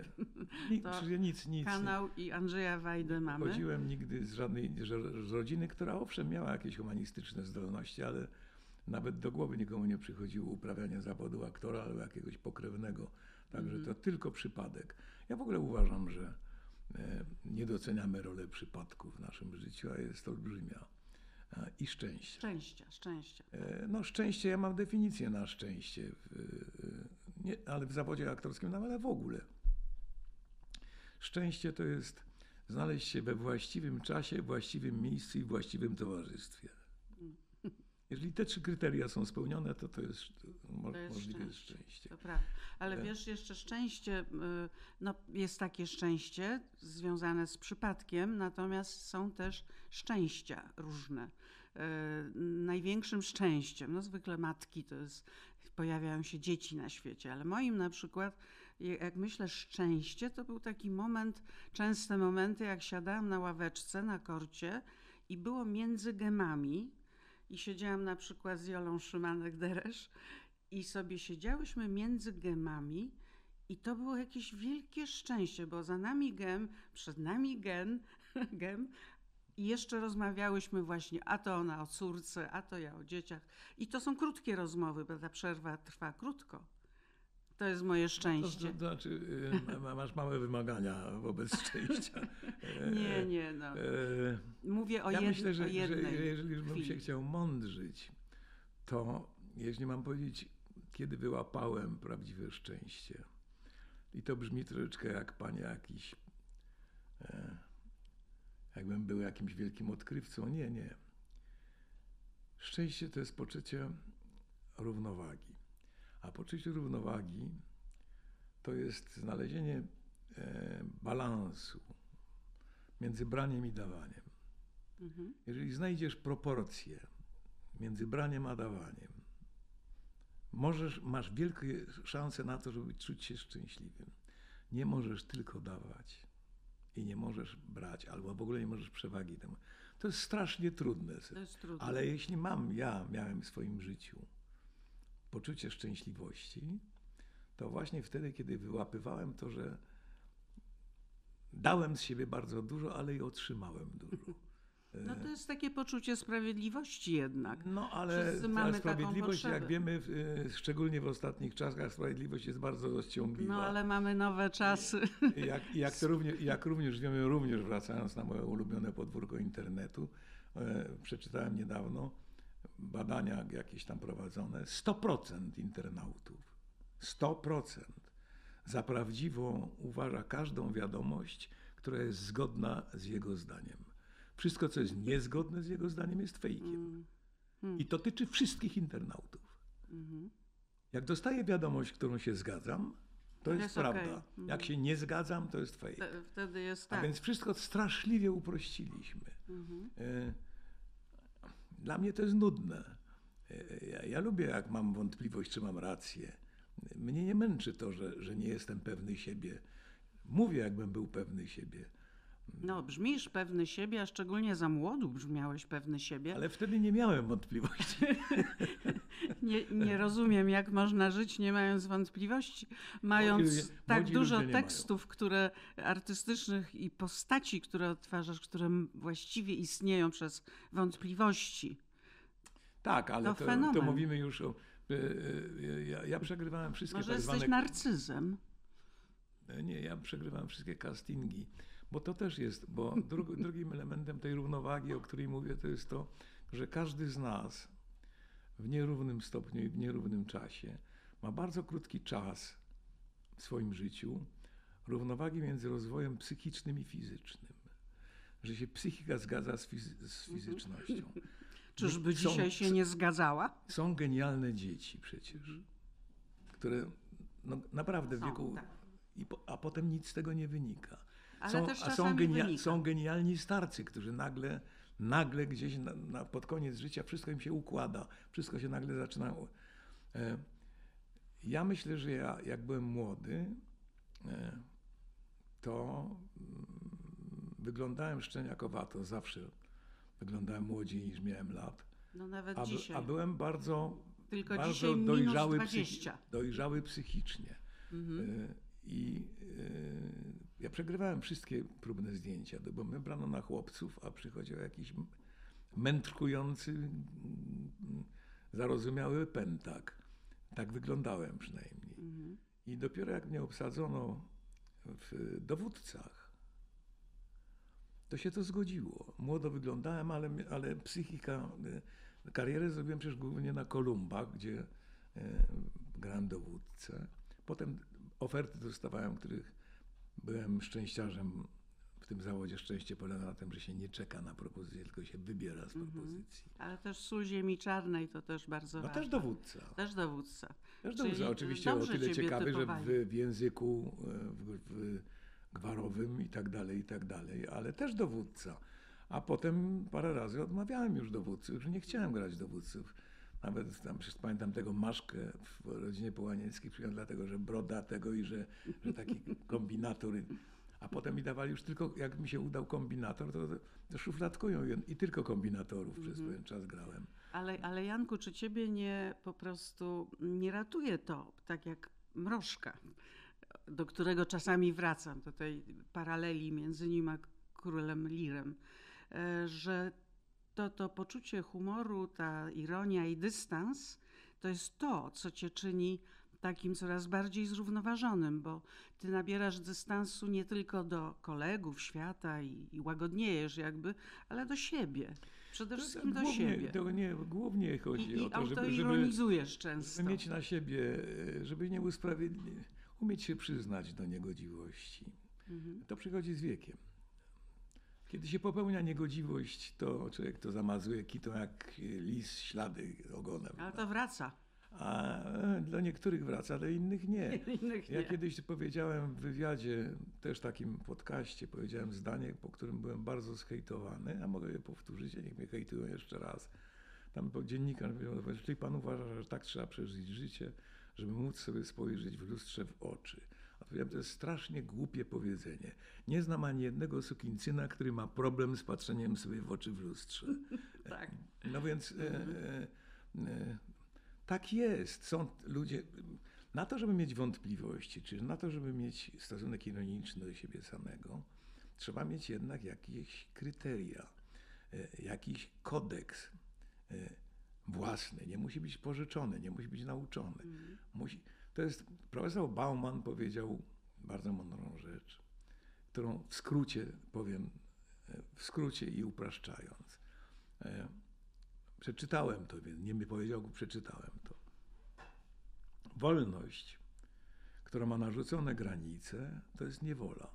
Speaker 2: Okay. E, nic, nic.
Speaker 1: Kanał i Andrzeja Wajdę mamy.
Speaker 2: Chodziłem nigdy z żadnej z rodziny, która owszem miała jakieś humanistyczne zdolności, ale nawet do głowy nikomu nie przychodziło uprawianie zawodu aktora albo jakiegoś pokrewnego. Także to tylko przypadek. Ja w ogóle uważam, że E, nie doceniamy roli przypadków w naszym życiu, a jest olbrzymia. E, I szczęście.
Speaker 1: Szczęście, szczęście.
Speaker 2: E, no szczęście, ja mam definicję na szczęście, nie, ale w zawodzie aktorskim, no, ale w ogóle. Szczęście to jest znaleźć się we właściwym czasie, właściwym miejscu i właściwym towarzystwie. Jeżeli te trzy kryteria są spełnione, to to jest, to jest możliwe szczęście. szczęście.
Speaker 1: To prawda. Ale wiesz, jeszcze szczęście, y, no jest takie szczęście związane z przypadkiem, natomiast są też szczęścia różne. Y, największym szczęściem, no zwykle matki to jest, pojawiają się dzieci na świecie, ale moim na przykład, jak myślę szczęście, to był taki moment, częste momenty, jak siadałam na ławeczce na korcie i było między gemami, i siedziałam na przykład z Jolą Szymanek-Deresz i sobie siedziałyśmy między gemami i to było jakieś wielkie szczęście, bo za nami gem, przed nami gen, gem i jeszcze rozmawiałyśmy właśnie, a to ona o córce, a to ja o dzieciach. I to są krótkie rozmowy, bo ta przerwa trwa krótko. To jest moje szczęście.
Speaker 2: To, to, znaczy, y, masz małe wymagania wobec szczęścia.
Speaker 1: nie, nie, no. E, Mówię o,
Speaker 2: ja
Speaker 1: jed,
Speaker 2: myślę, że,
Speaker 1: o jednej
Speaker 2: że jeżeli bym się chciał mądrzyć, to jeśli mam powiedzieć, kiedy wyłapałem prawdziwe szczęście, i to brzmi troszeczkę jak panie jakiś, e, jakbym był jakimś wielkim odkrywcą. Nie, nie. Szczęście to jest poczucie równowagi. A poczucie równowagi to jest znalezienie e, balansu między braniem i dawaniem. Mhm. Jeżeli znajdziesz proporcje między braniem a dawaniem, możesz, masz wielkie szanse na to, żeby czuć się szczęśliwym. Nie możesz tylko dawać i nie możesz brać, albo w ogóle nie możesz przewagi temu. To jest strasznie trudne.
Speaker 1: Jest trudne.
Speaker 2: Ale jeśli mam, ja miałem w swoim życiu poczucie szczęśliwości, to właśnie wtedy, kiedy wyłapywałem to, że dałem z siebie bardzo dużo, ale i otrzymałem dużo.
Speaker 1: No to jest takie poczucie sprawiedliwości jednak.
Speaker 2: No ale sprawiedliwość, jak wiemy, szczególnie w ostatnich czasach, sprawiedliwość jest bardzo rozciągliwa.
Speaker 1: No ale mamy nowe czasy.
Speaker 2: Jak, jak, to również, jak również wiemy, również wracając na moje ulubione podwórko internetu, e, przeczytałem niedawno, badania jakieś tam prowadzone, 100% internautów, 100% za prawdziwą uważa każdą wiadomość, która jest zgodna z jego zdaniem. Wszystko, co jest niezgodne z jego zdaniem, jest fejkiem. Mm. I to tyczy wszystkich internautów. Mm-hmm. Jak dostaję wiadomość, którą się zgadzam, to jest, jest prawda. Okay. Mm. Jak się nie zgadzam, to jest fake.
Speaker 1: Wtedy jest tak.
Speaker 2: A więc wszystko straszliwie uprościliśmy. Mm-hmm. Dla mnie to jest nudne. Ja, ja, lubię, jak mam wątpliwość, czy mam rację. Mnie nie męczy to, że, że nie jestem pewny siebie. Mówię, jakbym był pewny siebie.
Speaker 1: No, brzmisz pewny siebie, a szczególnie za młodu brzmiałeś pewny siebie.
Speaker 2: Ale wtedy nie miałem wątpliwości.
Speaker 1: nie, nie rozumiem, jak można żyć nie mając wątpliwości, mając młodzi, tak młodzi dużo tekstów, które artystycznych i postaci, które odtwarzasz, które właściwie istnieją przez wątpliwości.
Speaker 2: Tak, ale to, to, to mówimy już o. E, e, ja, ja przegrywałem wszystkie
Speaker 1: Może tak jesteś zwane... narcyzem.
Speaker 2: E, nie, ja przegrywałem wszystkie castingi bo to też jest, bo drugim elementem tej równowagi, o której mówię, to jest to, że każdy z nas w nierównym stopniu i w nierównym czasie ma bardzo krótki czas w swoim życiu równowagi między rozwojem psychicznym i fizycznym. Że się psychika zgadza z, fizy z mhm. fizycznością.
Speaker 1: Czyżby są, dzisiaj się nie zgadzała?
Speaker 2: Są genialne dzieci przecież, mhm. które no, naprawdę w wieku. Tak. Po, a potem nic z tego nie wynika.
Speaker 1: Ale są, też a są, genia
Speaker 2: są genialni starcy, którzy nagle, nagle gdzieś na, na, pod koniec życia wszystko im się układa, wszystko się nagle zaczyna. E, ja myślę, że ja, jak byłem młody, e, to mm, wyglądałem szczeniakowato, zawsze wyglądałem młodziej niż miałem lat.
Speaker 1: No nawet
Speaker 2: a,
Speaker 1: dzisiaj.
Speaker 2: A byłem bardzo,
Speaker 1: Tylko
Speaker 2: bardzo
Speaker 1: dzisiaj
Speaker 2: dojrzały,
Speaker 1: minus 20.
Speaker 2: psychi- dojrzały psychicznie.
Speaker 1: Mhm.
Speaker 2: Y, I ja przegrywałem wszystkie próbne zdjęcia, bo mnie brano na chłopców, a przychodził jakiś mędrkujący, zarozumiały pętak. Tak wyglądałem przynajmniej.
Speaker 1: Mhm.
Speaker 2: I dopiero jak mnie obsadzono w dowódcach, to się to zgodziło. Młodo wyglądałem, ale, ale psychika, y, karierę zrobiłem przecież głównie na Kolumbach, gdzie y, grałem dowódcę. Potem oferty dostawałem, których byłem szczęściarzem w tym zawodzie. Szczęście polega na tym, że się nie czeka na propozycję, tylko się wybiera z propozycji.
Speaker 1: Ale też sól ziemi czarnej to też bardzo
Speaker 2: No
Speaker 1: ważne.
Speaker 2: też dowódca.
Speaker 1: Też dowódca.
Speaker 2: Też
Speaker 1: Czyli
Speaker 2: dobrze, oczywiście o tyle ciekawy, że
Speaker 1: typowali.
Speaker 2: w, w języku e, w, w gwarowym i tak dalej, i tak dalej, ale też dowódca. A potem parę razy odmawiałem już dowódców, że nie chciałem grać dowódców. Nawet tam przecież pamiętam tego Maszkę w rodzinie Połanieckiej, przyjąłem dlatego, że broda tego i że, że taki kombinator. A potem mi dawali już tylko, jak mi się udał kombinator, to, to szufladkują i, tylko kombinatorów przez pewien czas grałem.
Speaker 1: Ale, ale Janku, czy ciebie nie po prostu nie ratuje to, tak jak mrożka, do którego czasami wracam, do tej paraleli między nim a królem Lirem, e, że to, to poczucie humoru, ta ironia i dystans, to jest to, co cię czyni takim coraz bardziej zrównoważonym, bo ty nabierasz dystansu nie tylko do kolegów, świata i, i łagodniejesz jakby, ale do siebie. Przede wszystkim do siebie.
Speaker 2: To nie, głównie chodzi
Speaker 1: I, i
Speaker 2: o to, żeby, żeby,
Speaker 1: często.
Speaker 2: żeby mieć na siebie, żeby nie usprawiedliwić, umieć się przyznać do niegodziwości.
Speaker 1: Mhm.
Speaker 2: To przychodzi z wiekiem. Kiedy się popełnia niegodziwość, to człowiek to zamazuje kitą jak lis ślady ogonem.
Speaker 1: Ale to wraca.
Speaker 2: A e, dla niektórych wraca, dla innych nie.
Speaker 1: Innych
Speaker 2: Ja
Speaker 1: nie.
Speaker 2: kiedyś powiedziałem w wywiadzie, też takim podcaście, powiedziałem zdanie, po którym byłem bardzo zhejtowany, a mogę je powtórzyć, a niech mnie hejtują jeszcze raz. Tam dziennikarz powiedział, "No, czyli pan uważa, że tak trzeba przeżyć życie, żeby móc sobie spojrzeć w lustrze w oczy. A powiedziałem, to jest strasznie głupie powiedzenie. Nie znam ani jednego sukincyna, który ma problem z patrzeniem sobie w oczy w lustrze.
Speaker 1: Tak.
Speaker 2: No więc e, e, e, tak jest. Są ludzie. Na to, żeby mieć wątpliwości, czy na to, żeby mieć stosunek ironiczny do siebie samego, trzeba mieć jednak jakieś kryteria, e, jakiś kodeks e, własny. Nie musi być pożyczony, nie musi być nauczony. Musi, to jest, profesor Bauman powiedział bardzo mądrą rzecz, którą w skrócie powiem, w skrócie i upraszczając. E, Przeczytałem to, więc nie mi powiedział, przeczytałem to. Wolność, która ma narzucone granice, to jest niewola.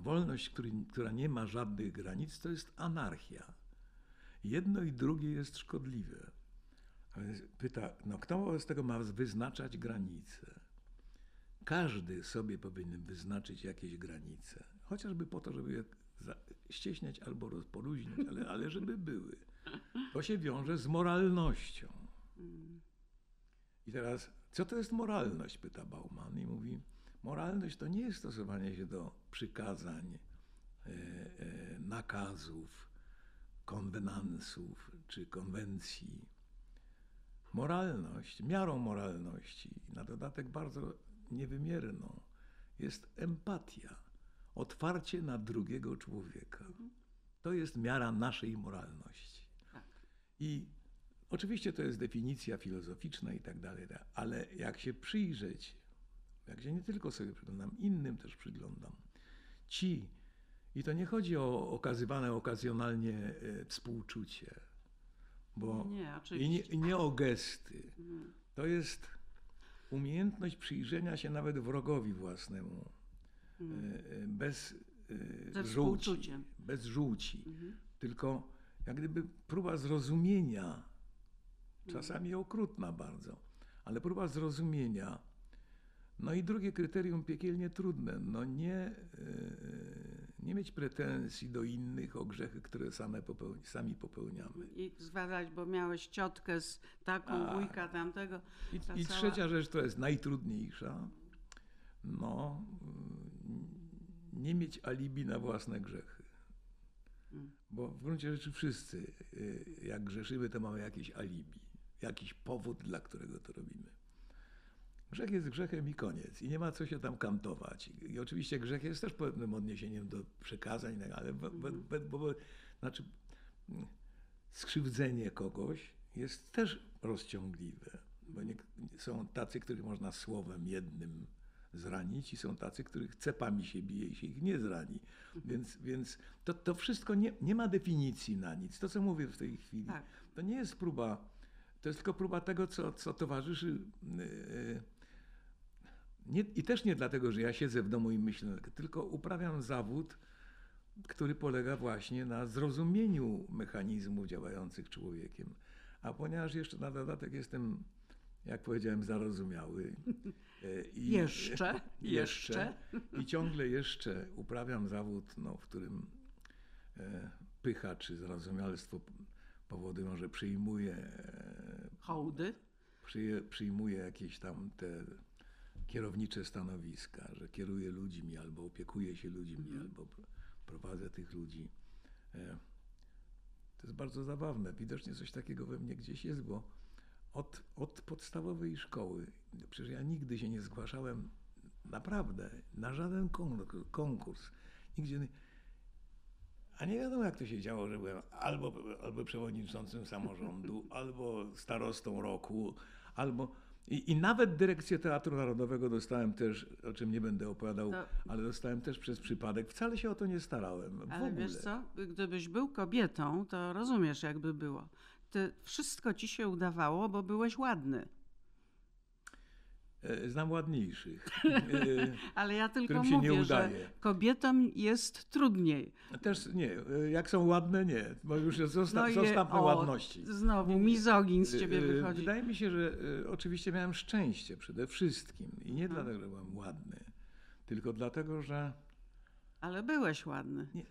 Speaker 2: Wolność, który, która nie ma żadnych granic, to jest anarchia. Jedno i drugie jest szkodliwe. Pyta, no kto wobec tego ma wyznaczać granice? Każdy sobie powinien wyznaczyć jakieś granice. Chociażby po to, żeby je ścieśniać albo rozpoluźniać, ale, ale żeby były. To się wiąże z moralnością. I teraz, co to jest moralność? Pyta Bauman i mówi, moralność to nie jest stosowanie się do przykazań, e, e, nakazów, konwenansów czy konwencji. Moralność, miarą moralności, na dodatek bardzo niewymierną, jest empatia, otwarcie na drugiego człowieka. To jest miara naszej moralności.
Speaker 1: Tak.
Speaker 2: I oczywiście to jest definicja filozoficzna i tak dalej, ale jak się przyjrzeć, jak się nie tylko sobie przyglądam, innym też przyglądam, ci, i to nie chodzi o okazywane okazjonalnie e, współczucie, bo
Speaker 1: Nie,
Speaker 2: i nie,
Speaker 1: oczywiście.
Speaker 2: i nie o gesty. To jest umiejętność przyjrzenia się nawet wrogowi własnemu e, e, bez e,
Speaker 1: Ze
Speaker 2: żółci, bez żółci, tylko jak gdyby próba zrozumienia, czasami okrutna bardzo, ale próba zrozumienia. No i drugie kryterium piekielnie trudne, no nie, nie mieć pretensji do innych o grzechy, które same popeł- sami popełniamy.
Speaker 1: I zwadać, bo miałeś ciotkę z taką,
Speaker 2: A.
Speaker 1: wujka tamtego.
Speaker 2: I, I trzecia rzecz, która jest najtrudniejsza, no, mm, nie mieć alibi na własne grzechy. bo w gruncie rzeczy wszyscy, y, jak grzeszymy, to mamy jakieś alibi, jakiś powód, dla którego to robimy. Grzech jest grzechem i koniec. I nie ma co się tam kantować. I oczywiście grzech jest też pewnym odniesieniem do przekazań, ale bo, bo, bo, bo, znaczy skrzywdzenie kogoś jest też rozciągliwe. Bo nie, są tacy, których można słowem jednym zranić i są tacy, których cepami się bije i się ich nie zrani. Więc, więc to, to wszystko nie, nie ma definicji na nic. To, co mówię w tej chwili, tak. to nie jest próba, to jest tylko próba tego, co, co towarzyszy. Yy, nie, I też nie dlatego, że ja siedzę w domu i myślę, tylko uprawiam zawód, który polega właśnie na zrozumieniu mechanizmów działających człowiekiem. A ponieważ jeszcze na dodatek jestem, jak powiedziałem, zarozumiały.
Speaker 1: E, I, jeszcze, jeszcze.
Speaker 2: I ciągle jeszcze uprawiam zawód, no, w którym e, pycha czy zarozumialstwo powodują, że przyjmuję.
Speaker 1: E, Hołdy?
Speaker 2: Przyjmuję jakieś tam te kierownicze stanowiska, że kieruję ludźmi albo opiekuję się ludźmi, mm. albo prowadzę tych ludzi. E, to jest bardzo zabawne. Widocznie coś takiego we mnie gdzieś jest, bo od, od podstawowej szkoły, przecież ja nigdy się nie zgłaszałem naprawdę na żaden konkurs. Nigdzie. A nie wiadomo, jak to się działo, że byłem albo, albo przewodniczącym samorządu, albo starostą roku, albo i, I, nawet dyrekcję Teatru Narodowego dostałem też, o czym nie będę opowiadał, to... ale dostałem też przez przypadek. Wcale się o to nie starałem. Ale ogóle.
Speaker 1: wiesz co, gdybyś był kobietą, to rozumiesz, jakby było. Ty, wszystko ci się udawało, bo byłeś ładny.
Speaker 2: E, znam ładniejszych.
Speaker 1: E, Ale ja tylko mówię, że kobietom jest trudniej.
Speaker 2: Też nie. E, jak są ładne, nie. Bo już zosta no zostawmy ładności.
Speaker 1: Znowu mizogin z ciebie wychodzi.
Speaker 2: Wydaje mi się, że oczywiście miałem szczęście przede wszystkim. I nie hmm. dlatego, że byłem ładny, tylko dlatego, że...
Speaker 1: Ale byłeś ładny. Nie,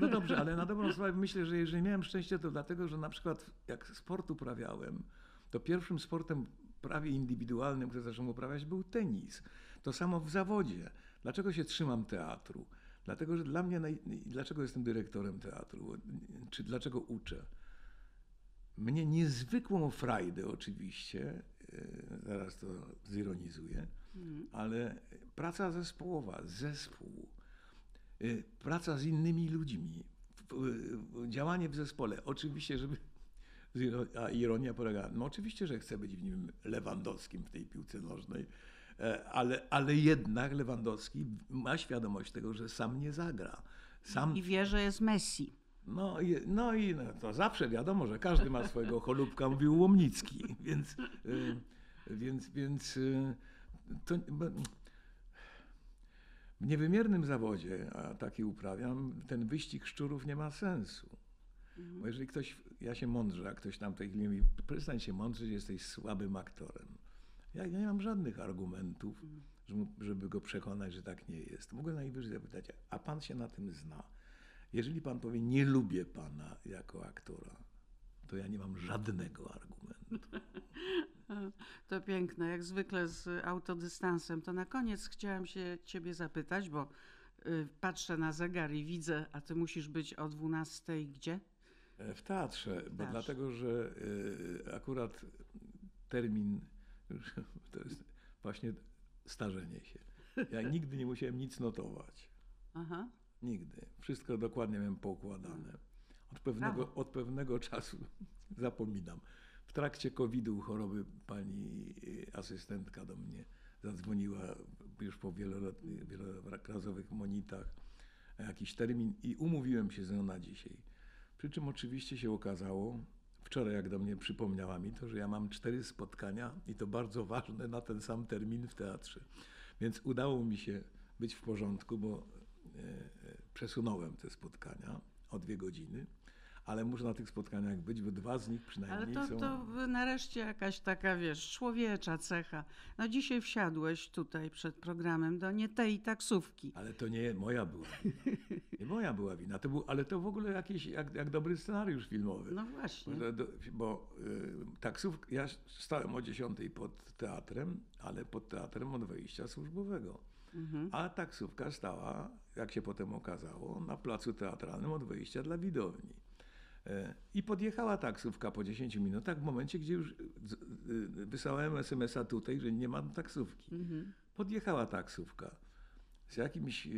Speaker 2: no dobrze, ale na dobrą sprawę myślę, że jeżeli miałem szczęście, to dlatego, że na przykład jak sport uprawiałem, to pierwszym sportem prawie indywidualnym, który zacząłem uprawiać, był tenis. To samo w zawodzie. Dlaczego się trzymam teatru? Dlatego, że dla mnie, naj... dlaczego jestem dyrektorem teatru? Czy dlaczego uczę? Mnie niezwykłą frajdę oczywiście, e, zaraz to zironizuję, mhm. ale praca zespołowa, zespół, e, praca z innymi ludźmi, działanie w zespole. Oczywiście, żeby a ironia polega, no oczywiście, że chcę być w nim Lewandowskim w tej piłce nożnej, e, ale, ale jednak Lewandowski ma świadomość tego, że sam nie zagra. Sam...
Speaker 1: I wie, że jest Messi.
Speaker 2: No i, no i no, to zawsze wiadomo, że każdy ma swojego cholubka, mówił Łomnicki, więc, e, więc, więc e, to, w niewymiernym zawodzie, a taki uprawiam, ten wyścig szczurów nie ma sensu. Bo jeżeli ktoś, ja się mądrzę, a ktoś tam tej chwili mówi, przestań się mądrzyć, jesteś słabym aktorem. Ja, ja nie mam żadnych argumentów, żeby go przekonać, że tak nie jest. Mogę najwyżej zapytać, a pan się na tym zna? Jeżeli pan powie, nie lubię pana jako aktora, to ja nie mam żadnego argumentu.
Speaker 1: To piękne, jak zwykle z autodystansem. To na koniec chciałam się ciebie zapytać, bo y, patrzę na zegar i widzę, a ty musisz być o 12 gdzie?
Speaker 2: E, w teatrze, bo dlatego, że e, akurat termin to jest właśnie starzenie się. Ja nigdy nie musiałem nic notować. Aha. Nigdy. Wszystko dokładnie miałem poukładane. Od pewnego, od pewnego czasu zapominam. W trakcie COVID-u choroby pani e, asystentka do mnie zadzwoniła już po wieloletnych, wielorazowych monitach jakiś termin i umówiłem się z nią na dzisiaj. Przy czym oczywiście się okazało, wczoraj jak do mnie przypomniała mi to, że ja mam cztery spotkania i to bardzo ważne na ten sam termin w teatrze. Więc udało mi się być w porządku, bo e, e, przesunąłem te spotkania o dwie godziny ale muszę na tych spotkaniach być, bo dwa z nich przynajmniej
Speaker 1: ale to,
Speaker 2: są...
Speaker 1: to nareszcie jakaś taka, wiesz, człowiecza cecha. No dzisiaj wsiadłeś tutaj przed programem do nie tej taksówki.
Speaker 2: Ale to nie moja była Nie moja była wina, to był, ale to w ogóle jakiś, jak, jak dobry scenariusz filmowy.
Speaker 1: No właśnie.
Speaker 2: Bo, bo y, taksówka, ja stałem o 10 pod teatrem, ale pod teatrem od wejścia służbowego. Mhm. A taksówka stała, jak się potem okazało, na placu teatralnym od wejścia dla widowni. E, I podjechała taksówka po 10 minutach w momencie, gdzie już wysłałem SMS-a tutaj, że nie ma taksówki. Mhm. Podjechała taksówka z jakimś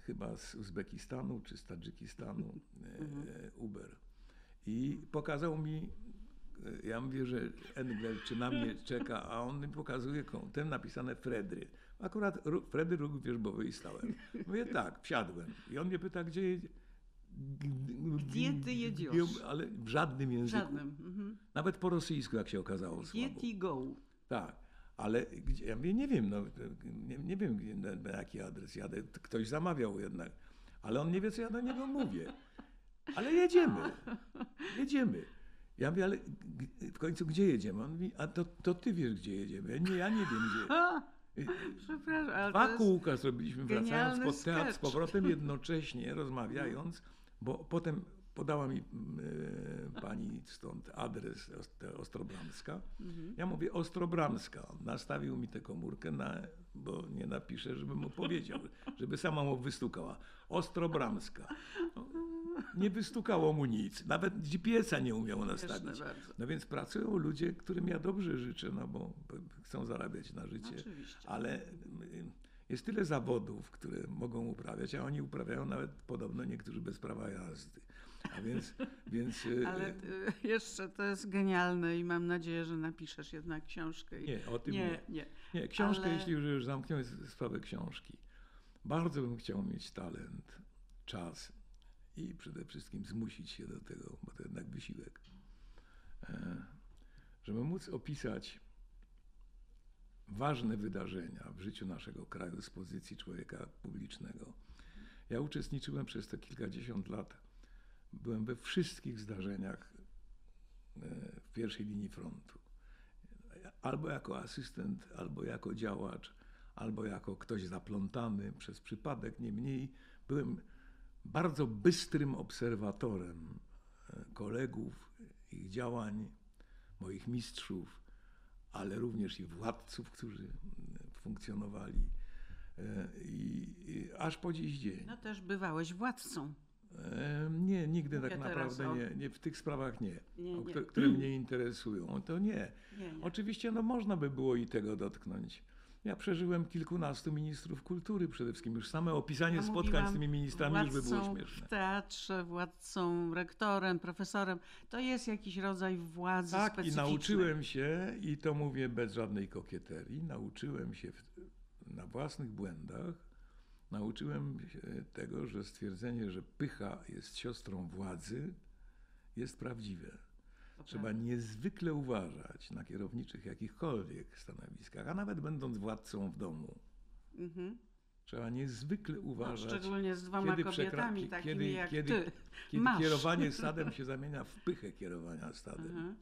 Speaker 2: chyba z Uzbekistanu czy z Tadżykistanu mhm. Uber. I pokazał mi ja mówię, że Engel czy na mnie czeka, a on mi pokazuje ten napisane Fredry. Akurat Fredry róg wierzbowy i stałem. Mówię tak, wsiadłem. I on mnie pyta, gdzie jedzie.
Speaker 1: Gdzie ty jedziesz?
Speaker 2: Ale w żadnym języku. Żadnym. Mhm. Nawet po rosyjsku, jak się okazało.
Speaker 1: Gdzie ty go?
Speaker 2: Tak. Ale gdzie, ja mówię, nie wiem, no, nie, nie wiem na, na jaki adres jadę. Ktoś zamawiał jednak. Ale on nie wie, co ja do niego mówię. Ale jedziemy. Jedziemy. Ja mówię, ale w końcu gdzie jedziemy? On mówi, a to, to ty wiesz, gdzie jedziemy. Nie, ja nie wiem, gdzie.
Speaker 1: Przepraszam, ale
Speaker 2: Dwa kółka zrobiliśmy, wracając pod teatr z powrotem, jednocześnie rozmawiając, bo potem podała mi y, pani stąd adres Ostrobramska. Mhm. Ja mówię Ostrobramska. Nastawił mi tę komórkę, na, bo nie napiszę, żebym mu powiedział, żeby sama mu wystukała. Ostrobramska. No, nie wystukało mu nic. Nawet GPS-a nie umiał nastawić. No więc pracują ludzie, którym ja dobrze życzę, no bo chcą zarabiać na życie. Oczywiście. Ale y, jest tyle zawodów, które mogą uprawiać, a oni uprawiają nawet podobno niektórzy bez prawa jazdy. A więc, więc...
Speaker 1: Y, Ale y, jeszcze to jest genialne i mam nadzieję, że napiszesz jednak książkę.
Speaker 2: Nie, o tym nie. Nie, nie. nie książkę, Ale... jeśli już zamkniemy sprawę książki. Bardzo bym chciał mieć talent, czas i przede wszystkim zmusić się do tego, bo to jednak wysiłek, e, żeby móc opisać ważne wydarzenia w życiu naszego kraju z pozycji człowieka publicznego. Ja uczestniczyłem przez te kilkadziesiąt lat, byłem we wszystkich zdarzeniach e, w pierwszej linii frontu. Albo jako asystent, albo jako działacz, albo jako ktoś zaplątany przez przypadek. Niemniej byłem bardzo bystrym obserwatorem e, kolegów, ich działań, moich mistrzów, ale również i władców, którzy funkcjonowali. E, I, i aż po dziś dzień.
Speaker 1: No też bywałeś władcą.
Speaker 2: Nie, nigdy Mówię tak naprawdę o... nie, nie. W tych sprawach nie, nie, nie. które mnie interesują. To nie. nie. Oczywiście no, można by było i tego dotknąć. Ja przeżyłem kilkunastu ministrów kultury przede wszystkim. Już same opisanie ja spotkań z tymi ministrami już by było śmieszne.
Speaker 1: w teatrze, władcą, rektorem, profesorem. To jest jakiś rodzaj władzy
Speaker 2: Tak, i nauczyłem się, i to mówię bez żadnej kokieterii, nauczyłem się w, na własnych błędach, nauczyłem się tego, że stwierdzenie, że pycha jest siostrą władzy, jest prawdziwe. Trzeba niezwykle uważać na kierowniczych jakichkolwiek stanowiskach, a nawet będąc władcą w domu. Mhm. Trzeba niezwykle no, uważać.
Speaker 1: No, szczególnie z dwoma kiedy kobietami takimi kiedy, jak
Speaker 2: kiedy,
Speaker 1: ty.
Speaker 2: Kiedy Masz. kierowanie stadem się zamienia w pychę kierowania stadem. Mhm.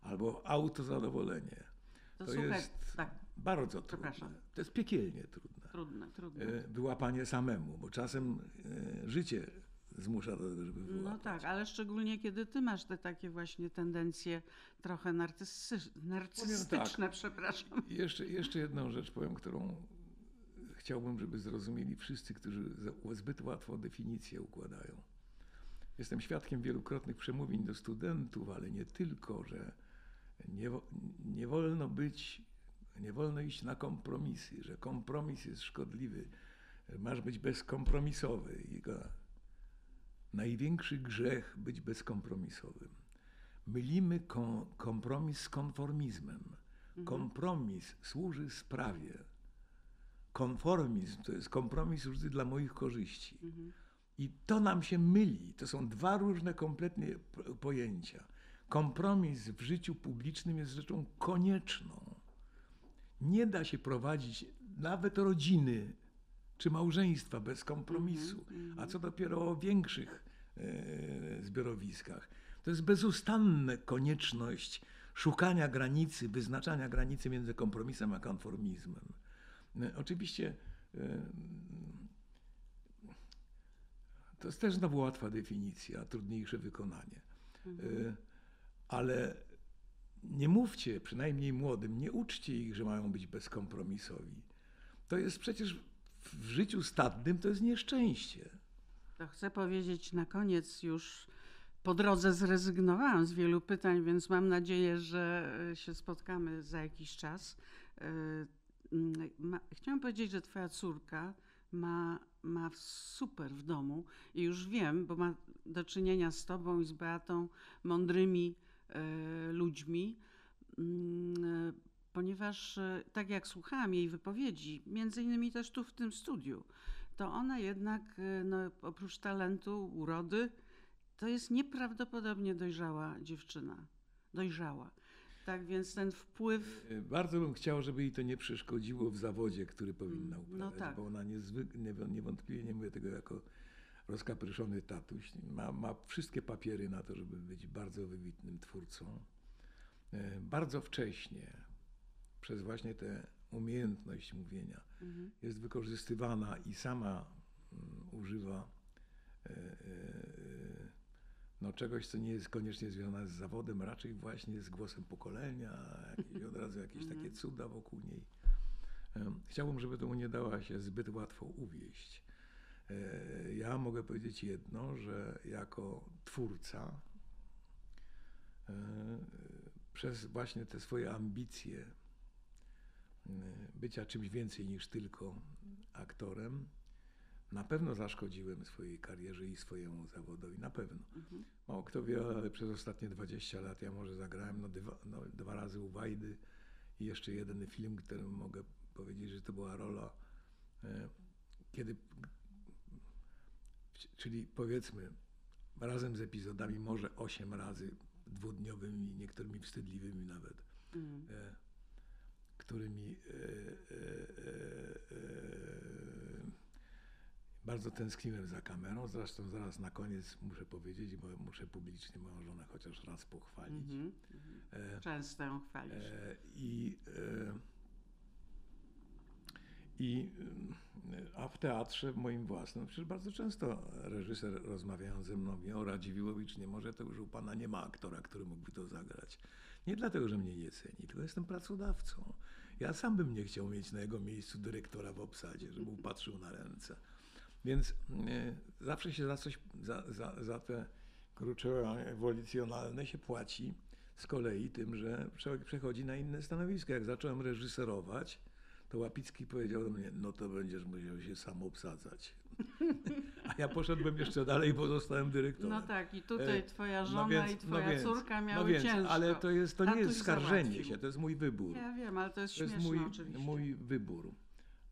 Speaker 2: Albo autozadowolenie. To, to słuchaj, jest tak. bardzo trudne. To jest piekielnie trudne.
Speaker 1: Trudne, trudne.
Speaker 2: E, wyłapanie samemu, bo czasem e, życie zmusza do tego, żeby wyłapać.
Speaker 1: No tak, ale szczególnie kiedy ty masz te takie właśnie tendencje trochę narcystyczne, tak, przepraszam.
Speaker 2: Jeszcze, jeszcze jedną rzecz powiem, którą chciałbym, żeby zrozumieli wszyscy, którzy zbyt łatwo definicje układają. Jestem świadkiem wielokrotnych przemówień do studentów, ale nie tylko, że nie, nie wolno być, nie wolno iść na kompromisy, że kompromis jest szkodliwy, masz być bezkompromisowy. I go największy grzech być bezkompromisowym. Mylimy kompromis z konformizmem. Mhm. Kompromis służy sprawie. Konformizm to jest kompromis użyty dla moich korzyści. Mhm. I to nam się myli. To są dwa różne kompletnie pojęcia. Kompromis w życiu publicznym jest rzeczą konieczną. Nie da się prowadzić nawet rodziny czy małżeństwa bez kompromisu, mm-hmm. a co dopiero o większych e, zbiorowiskach. To jest bezustanna konieczność szukania granicy, wyznaczania granicy między kompromisem a konformizmem. E, oczywiście e, to jest też znowu łatwa definicja, trudniejsze wykonanie. Mm-hmm. ale nie mówcie, przynajmniej młodym, nie uczcie ich, że mają być bezkompromisowi. To jest przecież w życiu stadnym to jest nieszczęście.
Speaker 1: To chcę powiedzieć na koniec już po drodze zrezygnowałam z wielu pytań, więc mam nadzieję, że się spotkamy za jakiś czas. Ma, chciałam powiedzieć, że twoja córka ma, ma super w domu i już wiem, bo ma do czynienia z tobą i z Beatą mądrymi e, ludźmi, mm, ponieważ e, tak jak słuchałam jej wypowiedzi, między innymi też tu w tym studiu, to ona jednak e, no, oprócz talentu, urody, to jest nieprawdopodobnie dojrzała dziewczyna. Dojrzała. Tak więc ten wpływ.
Speaker 2: E, bardzo bym chciał, żeby jej to nie przeszkodziło w zawodzie, który powinna mm, uprawiać, no tak. bo ona niezwykle, niewątpliwie nie mówię tego jako rozkapryszony tatuś. Ma, ma wszystkie papiery na to, żeby być bardzo wybitnym twórcą. Bardzo wcześnie, przez właśnie tę umiejętność mówienia mhm. jest wykorzystywana i sama um, używa e, e, no, czegoś, co nie jest koniecznie związane z zawodem, raczej właśnie z głosem pokolenia, jakieś, od razu jakieś mhm. takie cuda wokół niej. Chciałbym, żeby temu nie dała się zbyt łatwo uwieść. E, ja mogę powiedzieć jedno, że jako twórca przez właśnie te swoje ambicje bycia czymś więcej niż tylko aktorem, na pewno zaszkodziłem swojej karierze i swojemu zawodowi, na pewno. Mhm. Mało kto wie, ale przez ostatnie 20 lat ja może zagrałem no, dwa, no, dwa razy u Wajdy i jeszcze jeden film, którym mogę powiedzieć, że to była rola, e, kiedy, czyli powiedzmy, razem z epizodami może 8 razy dwudniowymi, niektórymi wstydliwymi nawet. Mhm. E, którymi e, e, e, bardzo tęskniłem za kamerą. Zresztą zaraz na koniec muszę powiedzieć, bo muszę publicznie moją żonę chociaż raz pochwalić. Mm
Speaker 1: -hmm. Często ją chwalisz.
Speaker 2: I, i, a w teatrze moim własnym, przecież bardzo często reżyser rozmawiając ze mną mówi, o Radziwiłowicz nie może, to już u pana nie ma aktora, który mógłby to zagrać. Nie dlatego, że mnie nie ceni, tylko jestem pracodawcą. Ja sam bym nie chciał mieć na jego miejscu dyrektora w obsadzie, żeby patrzył na ręce. Więc e, zawsze się za coś, za, za, za te krucze ewolicjonalne się płaci z kolei tym, że przechodzi na inne stanowisko. Jak zacząłem reżyserować, to Łapicki powiedział do mnie, no to będziesz musiał się sam obsadzać. A ja poszedłem jeszcze dalej, bo zostałem dyrektorem.
Speaker 1: No tak, i tutaj e, twoja no żona no więc, i twoja no więc, córka miały no więc, ciężko.
Speaker 2: Ale to, jest, to nie jest skarżenie załatwił. się, to jest mój wybór.
Speaker 1: Ja wiem, ale to jest
Speaker 2: to
Speaker 1: śmieszne
Speaker 2: jest mój,
Speaker 1: oczywiście.
Speaker 2: mój wybór.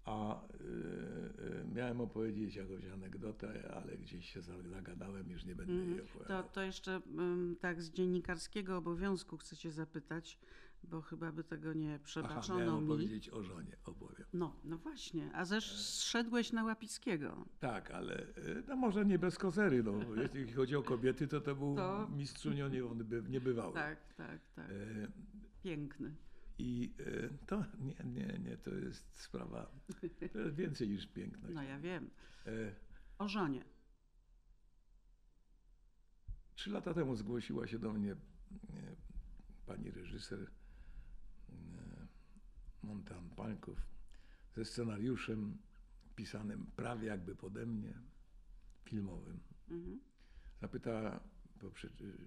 Speaker 2: A y, y, miałem opowiedzieć jakąś anegdotę, ale gdzieś się zagadałem, już nie będę mm, jej opowiadał.
Speaker 1: To, to jeszcze y, tak z dziennikarskiego obowiązku chcę cię zapytać bo chyba by tego nie przebaczono
Speaker 2: Aha,
Speaker 1: mi.
Speaker 2: powiedzieć o żonie, opowiem.
Speaker 1: No, no właśnie, a zeszedłeś na Łapickiego.
Speaker 2: Tak, ale e, no może nie bez kozery, no. Jeśli chodzi o kobiety, to to był to... mistrzunio nie, on by, nie bywał.
Speaker 1: Tak, tak, tak. E... Piękny.
Speaker 2: I e, to nie, nie, nie, to jest sprawa, to jest więcej niż piękność.
Speaker 1: No ja wiem. E... O żonie.
Speaker 2: Trzy lata temu zgłosiła się do mnie e, pani reżyser Montan Pańków ze scenariuszem pisanym prawie jakby pode mnie, filmowym. Mhm. Zapytała,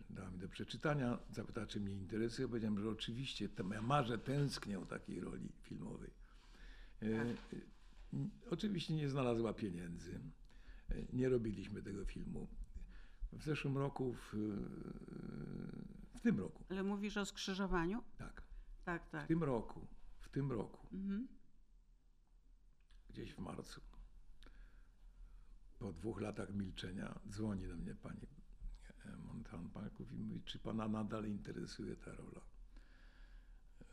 Speaker 2: dała mi do przeczytania, zapytała, czy mnie interesuje. Powiedziałem, że oczywiście, ja marzę, tęsknię o takiej roli filmowej. E, tak. oczywiście nie znalazła pieniędzy. E, nie robiliśmy tego filmu. W zeszłym roku, w, w tym roku.
Speaker 1: Ale mówisz o skrzyżowaniu?
Speaker 2: Tak.
Speaker 1: Tak, tak.
Speaker 2: W tym roku w tym roku. Mhm. Gdzieś w marcu. Po dwóch latach milczenia dzwoni do mnie pani e, Montan Parków i mówi, czy pana nadal interesuje ta rola?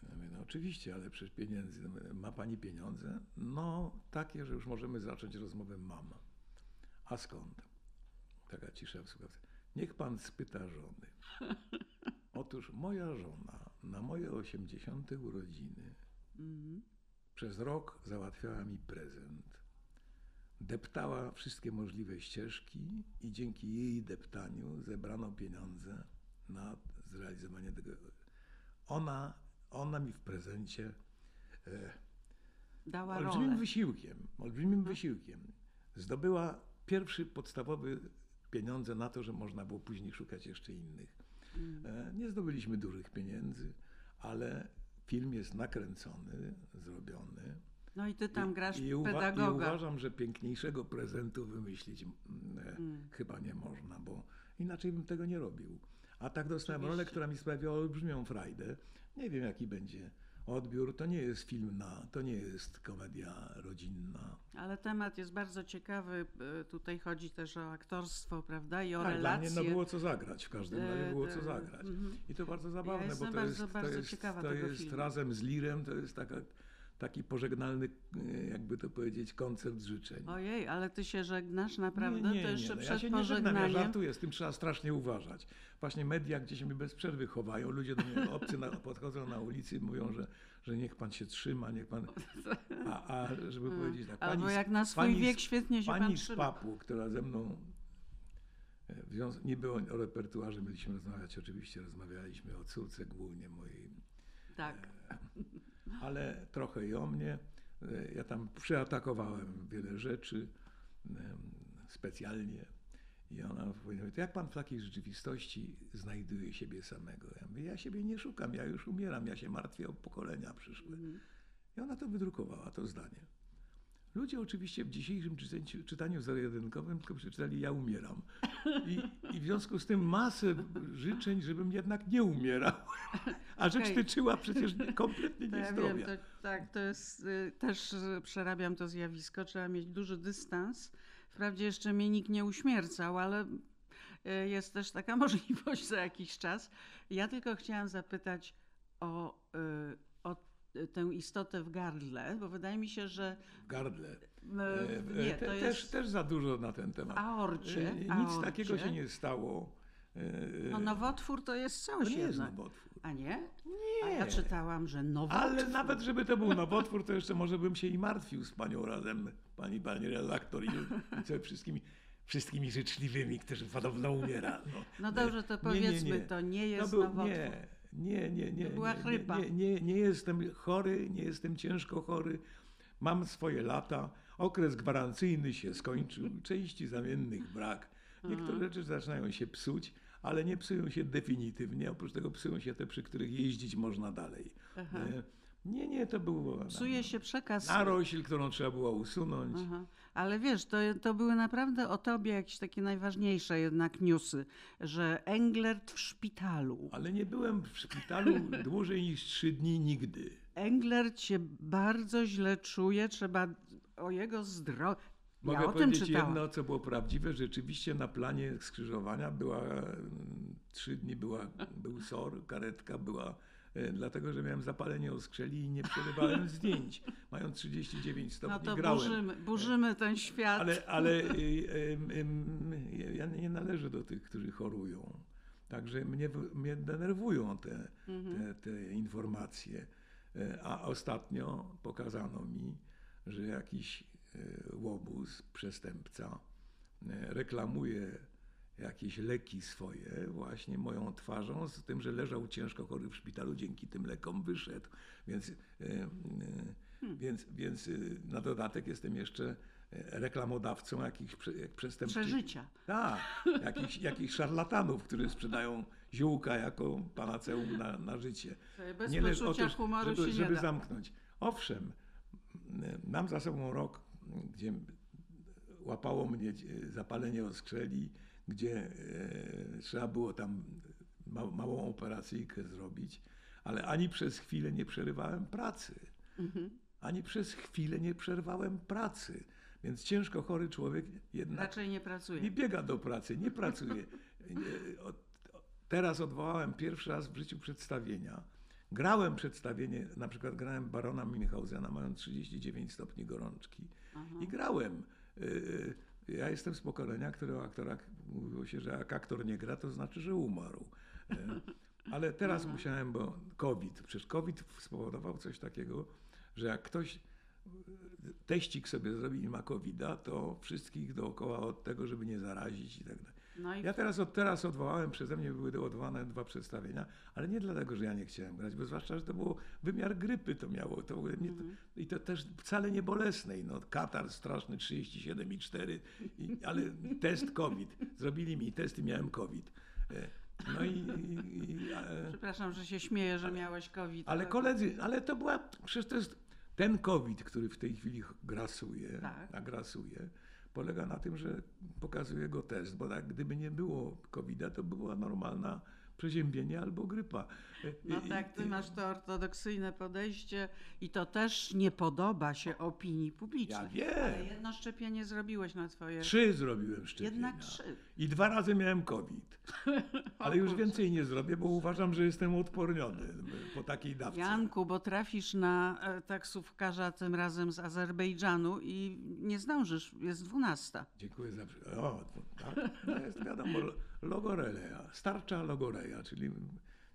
Speaker 2: Ja mówię, no oczywiście, ale przecież pieniędzy. Ma pani pieniądze? No, takie, że już możemy zacząć rozmowę mam. A skąd? Taka cisza w słuchawce. Niech pan spyta żony. Otóż moja żona na moje 80. urodziny Mhm. Przez rok załatwiała mi prezent. Deptała wszystkie możliwe ścieżki i dzięki jej deptaniu zebrano pieniądze na zrealizowanie tego. Ona, ona mi w prezencie
Speaker 1: e, Dała
Speaker 2: olbrzymim
Speaker 1: rolę.
Speaker 2: wysiłkiem, olbrzymim mhm. wysiłkiem zdobyła pierwszy podstawowy pieniądze na to, że można było później szukać jeszcze innych. Mm. Nie zdobyliśmy dużych pieniędzy, ale film jest nakręcony, zrobiony.
Speaker 1: No i ty tam grasz I, i pedagoga.
Speaker 2: I uważam, że piękniejszego prezentu wymyślić mm. chyba nie można, bo inaczej bym tego nie robił. A tak dostałem Oczywiście. rolę, która mi sprawiła olbrzymią frajdę. Nie wiem, jaki będzie odbiór. To nie jest film na, to nie jest komedia rodzinna.
Speaker 1: Ale temat jest bardzo ciekawy. E, tutaj chodzi też o aktorstwo, prawda? I o tak, relacje.
Speaker 2: Dla mnie no było co zagrać, w każdym razie było co zagrać. Mhm. I to bardzo zabawne,
Speaker 1: ja
Speaker 2: bo to
Speaker 1: bardzo,
Speaker 2: jest,
Speaker 1: bardzo
Speaker 2: to jest,
Speaker 1: to
Speaker 2: jest razem z Lirem, to jest taka taki pożegnalny, e, jakby to powiedzieć, koncert życzeń.
Speaker 1: Ojej, ale ty się żegnasz naprawdę?
Speaker 2: Nie, nie,
Speaker 1: to jeszcze
Speaker 2: nie,
Speaker 1: no, ja
Speaker 2: się
Speaker 1: nie żegnam,
Speaker 2: ja żartuję, z tym trzeba strasznie uważać. Właśnie media gdzieś mnie bez przerwy chowają, ludzie do mnie obcy na, podchodzą na ulicy i mówią, że, że niech pan się trzyma, niech pan... A, a żeby hmm. powiedzieć tak,
Speaker 1: pani, Albo jak na swój pani, wiek świetnie się
Speaker 2: pani
Speaker 1: pan
Speaker 2: z trzyma. papu, która ze mną e, nie było o repertuarze, mieliśmy rozmawiać, oczywiście rozmawialiśmy o córce głównie mojej.
Speaker 1: Tak. E,
Speaker 2: ale trochę i o mnie. Ja tam przyatakowałem wiele rzeczy specjalnie. I ona powiedziała, to jak pan w takiej rzeczywistości znajduje siebie samego? Ja mówię, ja siebie nie szukam, ja już umieram, ja się martwię o pokolenia przyszłe. Mm. I ona to wydrukowała, to zdanie. Ludzie oczywiście w dzisiejszym czytaniu, zero-jedynkowym tylko przeczytali ja umieram. I, I, w związku z tym masę życzeń, żebym jednak nie umierał. A rzecz okay. tyczyła przecież kompletnie
Speaker 1: to
Speaker 2: niezdrowia.
Speaker 1: Ja wiem, to, tak, to jest, y, też przerabiam to zjawisko. Trzeba mieć duży dystans. Wprawdzie jeszcze mnie nikt nie uśmiercał, ale y, jest też taka możliwość za jakiś czas. Ja tylko chciałam zapytać y, o tę istotę w gardle, bo wydaje mi się, że...
Speaker 2: W gardle. Nie, to Te, jest... też, też za dużo na ten temat.
Speaker 1: Aorcie.
Speaker 2: Nic
Speaker 1: aorcie.
Speaker 2: takiego się nie stało.
Speaker 1: No nowotwór to jest coś
Speaker 2: to nie
Speaker 1: jest
Speaker 2: nowotwór.
Speaker 1: A nie?
Speaker 2: Nie.
Speaker 1: A ja czytałam, że nowotwór.
Speaker 2: Ale nawet żeby to był nowotwór, to jeszcze może bym się i martwił z panią razem, pani, pani redaktor i, i wszystkimi wszystkimi życzliwymi, którzy podobno umiera.
Speaker 1: No, no dobrze, to powiedzmy, nie, nie, nie. to nie jest to był, nowotwór.
Speaker 2: Nie, nie, nie, nie.
Speaker 1: To była
Speaker 2: nie,
Speaker 1: chrypa.
Speaker 2: Nie, nie, nie jestem chory, nie jestem ciężko chory. Mam swoje lata. Okres gwarancyjny się skończył. Części zamiennych brak. Niektóre Aha. rzeczy zaczynają się psuć, ale nie psują się definitywnie. Oprócz tego psują się te, przy których jeździć można dalej. Aha. Nie, nie, to było.
Speaker 1: Psuje się przekaz.
Speaker 2: Narośl, którą trzeba było usunąć. Aha.
Speaker 1: Ale wiesz, to, to były naprawdę o tobie jakieś takie najważniejsze jednak newsy, że Englert w szpitalu.
Speaker 2: Ale nie byłem w szpitalu dłużej niż trzy dni nigdy.
Speaker 1: Englert się bardzo źle czuje, trzeba o jego zdrowie.
Speaker 2: Mogę ja powiedzieć jedno, co było prawdziwe. Rzeczywiście na planie skrzyżowania była, trzy dni była, był SOR, karetka była dlatego że miałem zapalenie oskrzeli i nie przerywałem zdjęć. Mając 39 stopni no
Speaker 1: to
Speaker 2: grałem.
Speaker 1: Burzymy, burzymy ten świat.
Speaker 2: Ale, ale ja nie należę do tych, którzy chorują. Także mnie, mnie denerwują te, mhm. te, te informacje. E, a ostatnio pokazano mi, że jakiś e, łobuz, przestępca reklamuje jakieś leki swoje właśnie moją twarzą, z tym, że leżał ciężko chory w szpitalu, dzięki tym lekom wyszedł. Więc, e, e, hmm. więc, więc e, na dodatek jestem jeszcze reklamodawcą jakichś przestępczych...
Speaker 1: Przeżycia.
Speaker 2: Tak, jakichś, jakichś szarlatanów, którzy sprzedają ziółka jako panaceum na, na życie.
Speaker 1: Bez nie leży, otóż, humoru
Speaker 2: żeby,
Speaker 1: się
Speaker 2: żeby zamknąć. Owszem, mam za sobą rok, gdzie łapało mnie zapalenie oskrzeli, gdzie e, trzeba było tam ma, małą operacyjkę zrobić, ale ani przez chwilę nie przerywałem pracy. Mhm. Ani przez chwilę nie przerwałem pracy. Więc ciężko chory człowiek jednak.
Speaker 1: Raczej nie pracuje.
Speaker 2: Nie biega do pracy, nie pracuje. Teraz odwołałem pierwszy raz w życiu przedstawienia. Grałem przedstawienie, na przykład grałem barona Münchhausena, mając 39 stopni gorączki. Aha. I grałem. Ja jestem z pokolenia, którego aktora mówiło się, że jak aktor nie gra, to znaczy, że umarł. Ale teraz no. musiałem, bo COVID, przecież COVID spowodował coś takiego, że jak ktoś teścik sobie zrobi i ma covid to wszystkich dookoła od tego, żeby nie zarazić i tak dalej. No i... Ja teraz od teraz odwołałem, przeze mnie były odwołane dwa przedstawienia, ale nie dlatego, że ja nie chciałem grać, bo zwłaszcza, że to było wymiar grypy to miało. To, nie, to, mhm. I to też wcale nie bolesnej. No, katar straszny 37,4, i, ale test COVID. Zrobili mi test i miałem COVID. E, no i,
Speaker 1: i e, Przepraszam, że się śmieję, że ale, miałeś COVID.
Speaker 2: Ale, ale koledzy, ale to była, przecież to jest ten COVID, który w tej chwili grasuje, tak. a grasuje, polega na tym, że pokazuje go test, bo tak, gdyby nie było COVID-a, to była normalna przeziębienie albo grypa.
Speaker 1: No I, tak, ty masz to ortodoksyjne podejście i to też nie podoba się opinii publicznej.
Speaker 2: Ja wiem.
Speaker 1: Ale jedno szczepienie zrobiłeś na twoje...
Speaker 2: Trzy zrobiłem szczepienia.
Speaker 1: Jednak trzy.
Speaker 2: I dwa razy miałem COVID. Ale już więcej nie zrobię, bo uważam, że jestem odporniony po takiej dawce.
Speaker 1: Janku, bo trafisz na e, taksówkarza tym razem z Azerbejdżanu i nie zdążysz, jest dwunasta.
Speaker 2: Dziękuję za... O, tak? No jest wiadomo, logoreja, starcza logoreja, czyli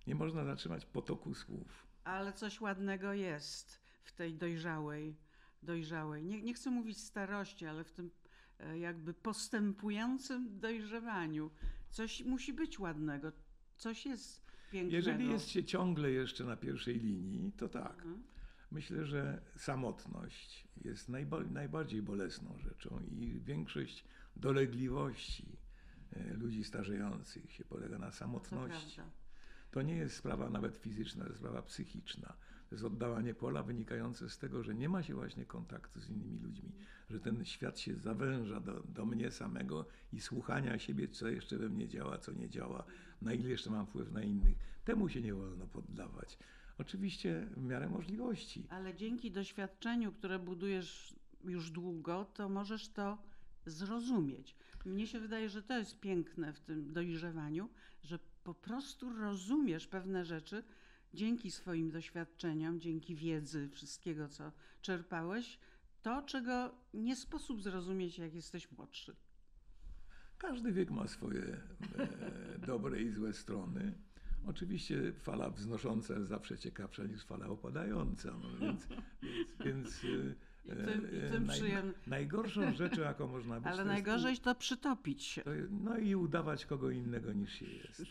Speaker 2: nie można zatrzymać potoku słów.
Speaker 1: Ale coś ładnego jest w tej dojrzałej, dojrzałej. Nie, nie chcę mówić starości, ale w tym e, jakby postępującym dojrzewaniu. Coś musi być ładnego, coś jest pięknego.
Speaker 2: Jeżeli jest się ciągle jeszcze na pierwszej linii, to tak. Mhm. Myślę, że samotność jest najba najbardziej bolesną rzeczą i większość dolegliwości ludzi starzejących się polega na samotności. To to nie jest sprawa nawet fizyczna, to jest sprawa psychiczna. To jest oddawanie pola wynikające z tego, że nie ma się właśnie kontaktu z innymi ludźmi, że ten świat się zawęża do, do mnie samego i słuchania siebie, co jeszcze we mnie działa, co nie działa, na ile jeszcze mam wpływ na innych. Temu się nie wolno poddawać. Oczywiście w miarę możliwości.
Speaker 1: Ale dzięki doświadczeniu, które budujesz już długo, to możesz to zrozumieć. Mnie się wydaje, że to jest piękne w tym dojrzewaniu, że po prostu rozumiesz pewne rzeczy dzięki swoim doświadczeniom, dzięki wiedzy, wszystkiego, co czerpałeś, to, czego nie sposób zrozumieć, jak jesteś młodszy.
Speaker 2: Każdy wiek ma swoje e, dobre i złe strony. Oczywiście fala wznosząca jest zawsze ciekawsza niż fala opadająca, no więc, więc, więc
Speaker 1: i tym, i tym naj,
Speaker 2: Najgorszą rzeczą, jaką można być.
Speaker 1: Ale najgorzej to przytopić się.
Speaker 2: To jest, no i udawać kogo innego niż się jest.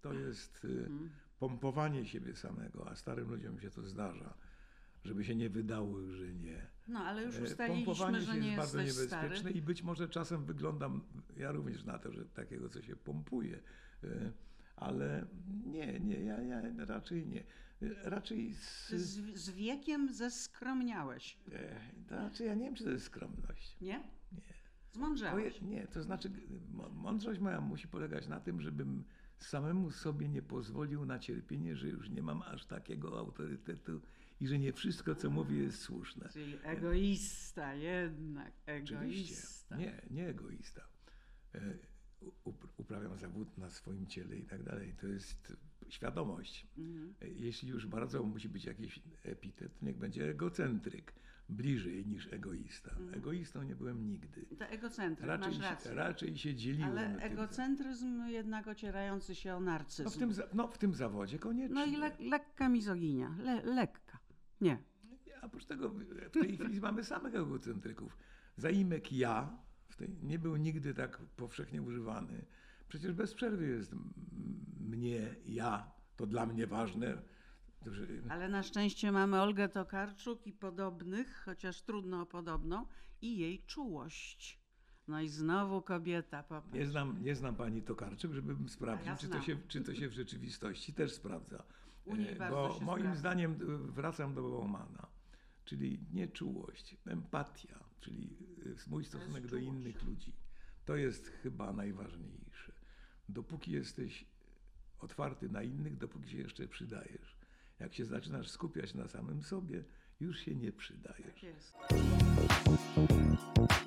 Speaker 2: To jest y, mhm. pompowanie siebie samego, a starym ludziom się to zdarza, żeby się nie wydało, że nie.
Speaker 1: No ale już e, ustaliliśmy, pompowanie że nie jest bardzo niebezpieczne stary.
Speaker 2: i być może czasem wyglądam, ja również na to, że takiego, co się pompuje. E, ale nie, nie, ja, ja raczej nie. Raczej
Speaker 1: z, z, z wiekiem zeskromniałeś.
Speaker 2: E, to znaczy, ja nie wiem, czy to jest skromność.
Speaker 1: Nie?
Speaker 2: Nie.
Speaker 1: Zmądrzałeś.
Speaker 2: nie, to znaczy, mądrość moja musi polegać na tym, żebym samemu sobie nie pozwolił na cierpienie, że już nie mam aż takiego autorytetu i że nie wszystko, co mówię, jest słuszne.
Speaker 1: Czyli egoista jednak, egoista.
Speaker 2: Oczywiście. Nie, nie egoista. E, uprawiam zawód na swoim ciele i tak dalej. To jest świadomość. Mhm. Jeśli już bardzo musi być jakiś epitet, niech będzie egocentryk. Bliżej niż egoista. Mhm. Egoistą nie byłem nigdy.
Speaker 1: To egocentryk, raczej masz rację.
Speaker 2: Się, raczej się dzieliłem.
Speaker 1: Ale egocentryzm tym. jednak ocierający się o narcyzm.
Speaker 2: No w tym, no, w tym zawodzie koniecznie.
Speaker 1: No i le, lekka mizoginia. Le, lekka. Nie.
Speaker 2: Oprócz tego w tej chwili mamy samych egocentryków. Zaimek ja tej, nie był nigdy tak powszechnie używany. Przecież bez przerwy jest mnie, ja, to dla mnie ważne.
Speaker 1: Ale na szczęście mamy Olgę Tokarczuk i podobnych, chociaż trudno o podobną, i jej czułość. No i znowu kobieta. Popatrz.
Speaker 2: Nie znam, nie znam pani Tokarczuk, żebym sprawdził, ja czy, to się, czy to się w rzeczywistości też sprawdza.
Speaker 1: U niej e,
Speaker 2: Bo moim
Speaker 1: sprawdza.
Speaker 2: zdaniem e, wracam do Baumana, czyli nieczułość, empatia, czyli y, mój stosunek do innych ludzi. To jest chyba najważniejsze. Dopóki jesteś otwarty na innych, dopóki się jeszcze przydajesz. Jak się zaczynasz skupiać na samym sobie, już się nie przydajesz. Tak.